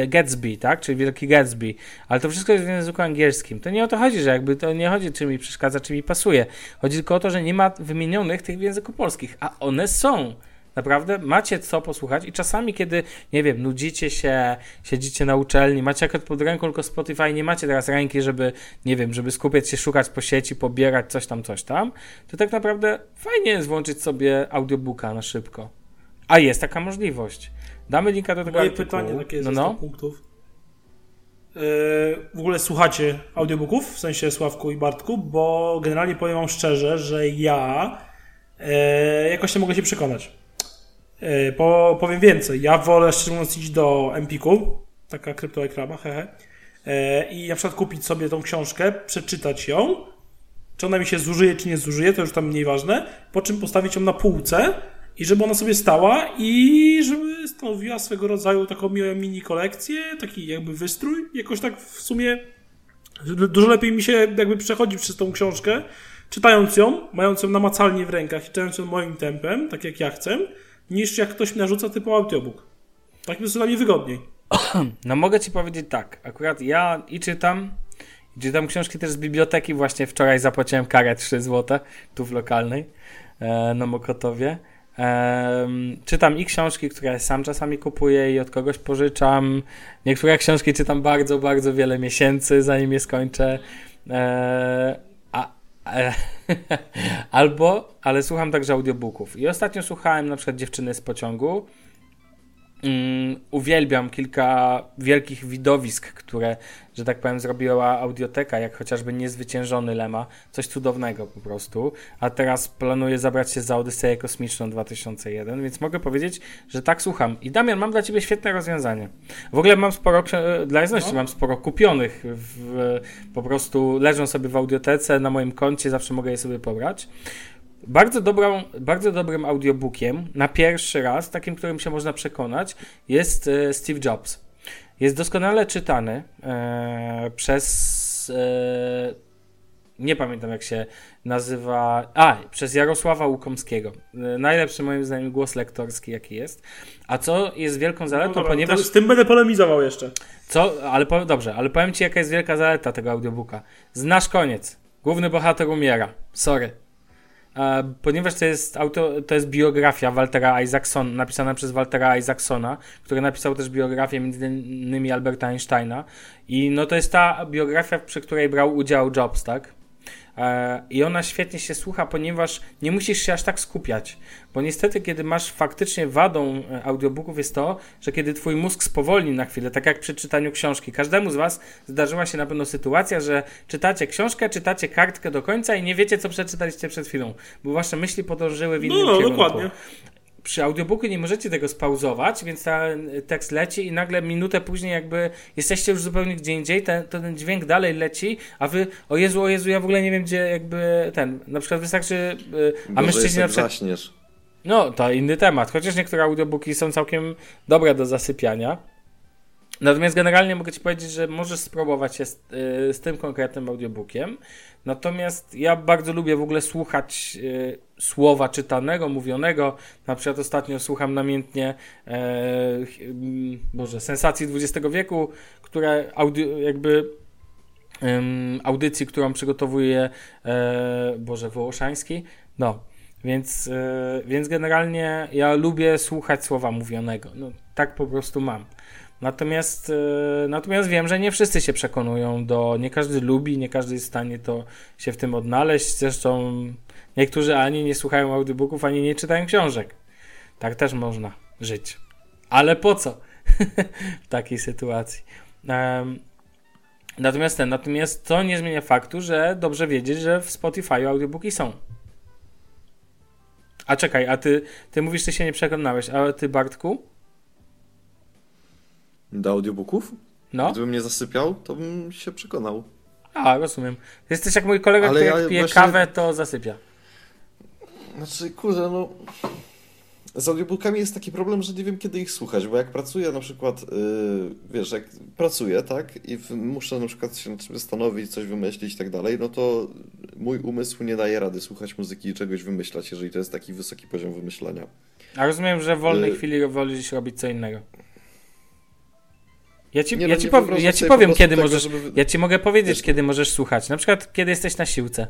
Gatsby, tak? Czyli Wielki Gatsby. Ale to wszystko jest w języku angielskim. To nie o to chodzi, że jakby to nie chodzi, czy mi przeszkadza, czy mi pasuje. Chodzi tylko o to, że nie ma wymienionych tych w języku polskich, a one są. Naprawdę macie co posłuchać i czasami, kiedy, nie wiem, nudzicie się, siedzicie na uczelni, macie akurat pod ręką tylko Spotify, nie macie teraz ręki, żeby, nie wiem, żeby skupiać się, szukać po sieci, pobierać coś tam, coś tam, to tak naprawdę fajnie jest włączyć sobie audiobooka na szybko. A jest taka możliwość. Damy linka do tego Moje artykułu. pytanie takie no, no. punktów. Yy, w ogóle słuchacie audiobooków, w sensie Sławku i Bartku, bo generalnie powiem wam szczerze, że ja yy, jakoś nie mogę się przekonać. Yy, po, powiem więcej, ja wolę szczerze mówiąc iść do Empiku, taka kryptoreklama, hehe, yy, i na przykład kupić sobie tą książkę, przeczytać ją, czy ona mi się zużyje, czy nie zużyje, to już tam mniej ważne, po czym postawić ją na półce i żeby ona sobie stała i żeby stanowiła swego rodzaju taką mini kolekcję, taki jakby wystrój, jakoś tak w sumie dużo lepiej mi się jakby przechodzi przez tą książkę, czytając ją, mając ją namacalnie w rękach czytając ją moim tempem, tak jak ja chcę, niż jak ktoś mi narzuca typu audiobook. Tak jest dla mnie wygodniej. *clears throat* No mogę ci powiedzieć tak, akurat ja i czytam, i czytam książki też z biblioteki, właśnie wczoraj zapłaciłem karę 3 zł, tu w lokalnej, e, na Mokotowie. E, czytam i książki, które sam czasami kupuję i od kogoś pożyczam. Niektóre książki czytam bardzo, bardzo wiele miesięcy, zanim je skończę. E, *laughs* albo, ale słucham także audiobooków. I ostatnio słuchałem na przykład Dziewczyny z pociągu. Mm, uwielbiam kilka wielkich widowisk, które, że tak powiem, zrobiła audioteka, jak chociażby Niezwyciężony Lema. Coś cudownego po prostu. A teraz planuję zabrać się za Odyseję Kosmiczną 2001, więc mogę powiedzieć, że tak słucham. I Damian, mam dla Ciebie świetne rozwiązanie. W ogóle mam sporo, dla jasności, no. mam sporo kupionych. W, po prostu leżą sobie w audiotece, na moim koncie, zawsze mogę je sobie pobrać. Bardzo, dobrą, bardzo dobrym audiobookiem, na pierwszy raz, takim, którym się można przekonać, jest e, Steve Jobs. Jest doskonale czytany e, przez. E, nie pamiętam jak się nazywa. A, przez Jarosława Łukomskiego. E, najlepszy moim zdaniem głos lektorski, jaki jest. A co jest wielką zaletą, no dobra, ponieważ. Z tym będę polemizował jeszcze. Co? Ale powiem, dobrze, ale powiem ci, jaka jest wielka zaleta tego audiobooka. Znasz koniec. Główny bohater umiera. Sorry ponieważ to jest, auto, to jest biografia Waltera Isaacsona, napisana przez Waltera Isaacsona, który napisał też biografię innymi Alberta Einsteina. I no to jest ta biografia, przy której brał udział Jobs, tak? E, I ona świetnie się słucha, ponieważ nie musisz się aż tak skupiać. Bo niestety, kiedy masz faktycznie wadą e, audiobooków, jest to, że kiedy twój mózg spowolni na chwilę, tak jak przy czytaniu książki. Każdemu z Was zdarzyła się na pewno sytuacja, że czytacie książkę, czytacie kartkę do końca i nie wiecie, co przeczytaliście przed chwilą, bo Wasze myśli podążyły w innym no, kierunku. Dokładnie przy audiobooku nie możecie tego spauzować, więc ten tekst leci i nagle minutę później jakby jesteście już zupełnie gdzie indziej, ten, ten dźwięk dalej leci, a wy, o Jezu, o Jezu, ja w ogóle nie wiem gdzie jakby ten, na przykład wystarczy, y, a Boże, mężczyźni na przykład... Zaśniesz. No, to inny temat, chociaż niektóre audiobooki są całkiem dobre do zasypiania. Natomiast generalnie mogę Ci powiedzieć, że możesz spróbować się z, y, z tym konkretnym audiobookiem. Natomiast ja bardzo lubię w ogóle słuchać y, słowa czytanego, mówionego. Na przykład ostatnio słucham namiętnie e, Boże, sensacji XX wieku, które jakby audycji, którą przygotowuje e, Boże Wołoszański. No, więc, e, więc generalnie ja lubię słuchać słowa mówionego. No, tak po prostu mam. Natomiast, e, natomiast wiem, że nie wszyscy się przekonują do, nie każdy lubi, nie każdy jest w stanie to się w tym odnaleźć. Zresztą niektórzy ani nie słuchają audiobooków, ani nie czytają książek. Tak też można żyć. Ale po co *laughs* w takiej sytuacji? Um, natomiast ten, natomiast to nie zmienia faktu, że dobrze wiedzieć, że w Spotify audiobooki są. A czekaj, a ty, ty mówisz, że się nie przekonałeś, a ty Bartku? Do audiobooków? No. Gdybym nie zasypiał, to bym się przekonał. A, rozumiem. Jesteś jak mój kolega, Ale który jak ja pije właśnie... kawę, to zasypia. Znaczy, kurde, no... z audiobookami jest taki problem, że nie wiem kiedy ich słuchać, bo jak pracuję na przykład, yy, wiesz, jak pracuję, tak, i muszę na przykład się nad czymś zastanowić, coś wymyślić i tak dalej, no to mój umysł nie daje rady słuchać muzyki i czegoś wymyślać, jeżeli to jest taki wysoki poziom wymyślania. A rozumiem, że w wolnej Y- chwili wolisz robić co innego. Ja ci, Nie, ja no, ci, ja ci po powiem, kiedy tego, możesz. żeby- Ja ci mogę powiedzieć, Wiesz- kiedy możesz słuchać. Na przykład, kiedy jesteś na siłce.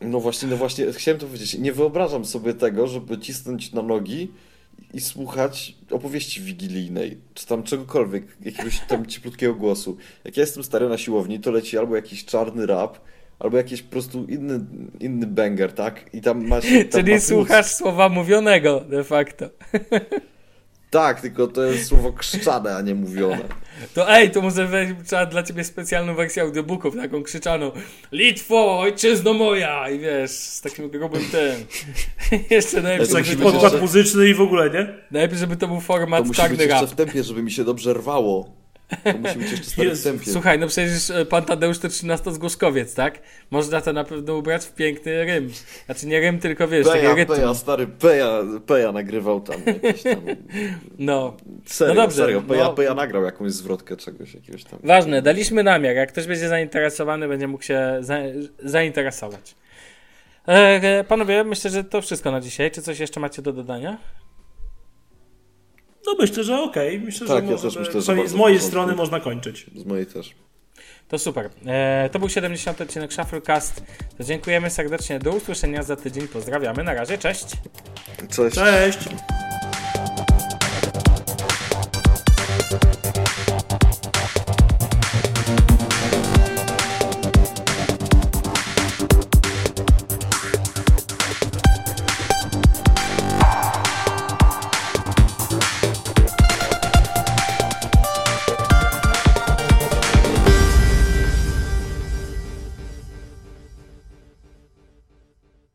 No właśnie, no właśnie, chciałem to powiedzieć. Nie wyobrażam sobie tego, żeby cisnąć na nogi i słuchać opowieści wigilijnej, czy tam czegokolwiek, jakiegoś tam *laughs* cieplutkiego głosu. Jak ja jestem stary na siłowni, to leci albo jakiś czarny rap, albo jakiś po prostu inny, inny banger, tak? I tam. Tam *laughs* Czyli ma słuchasz słowa mówionego de facto. *laughs* Tak, tylko to jest słowo krzyczane, a nie mówione. To ej, to może weź, trzeba dla ciebie specjalną wersję audiobooków, taką krzyczaną Litwo, ojczyzno moja! I wiesz, z takim grubym tym. *laughs* Jeszcze najlepiej, Jest To jakiś musi żeby to, podkład jeszcze- muzyczny i w ogóle, nie? najlepiej, żeby to był To format musi być czarny jeszcze rap. w tempie, żeby mi się dobrze rwało. To musi być jeszcze stary w Jezu, tempie. Słuchaj, no przecież e, pan Tadeusz to 13 zgłoszkowiec, tak? Można to na pewno ubrać w piękny rym. Znaczy nie rym, tylko wiesz, taki Peja, rytm. Peja, stary, Peja, Peja nagrywał tam jakieś tam... No. Serio, No dobrze, serio, Peja, no- Peja nagrał jakąś zwrotkę czegoś, jakiegoś tam... Ważne, daliśmy namiar. Jak ktoś będzie zainteresowany, będzie mógł się za, zainteresować. E, e, panowie, myślę, że to wszystko na dzisiaj. Czy coś jeszcze macie do dodania? No myślę, że okej. Myślę, Tak, że, ja też myślę, że z mojej strony można kończyć. Z mojej też. To super. E, to był 70. odcinek Shufflecast. Dziękujemy serdecznie. Do usłyszenia za tydzień. Pozdrawiamy. Na razie. Cześć. Cześć. Cześć!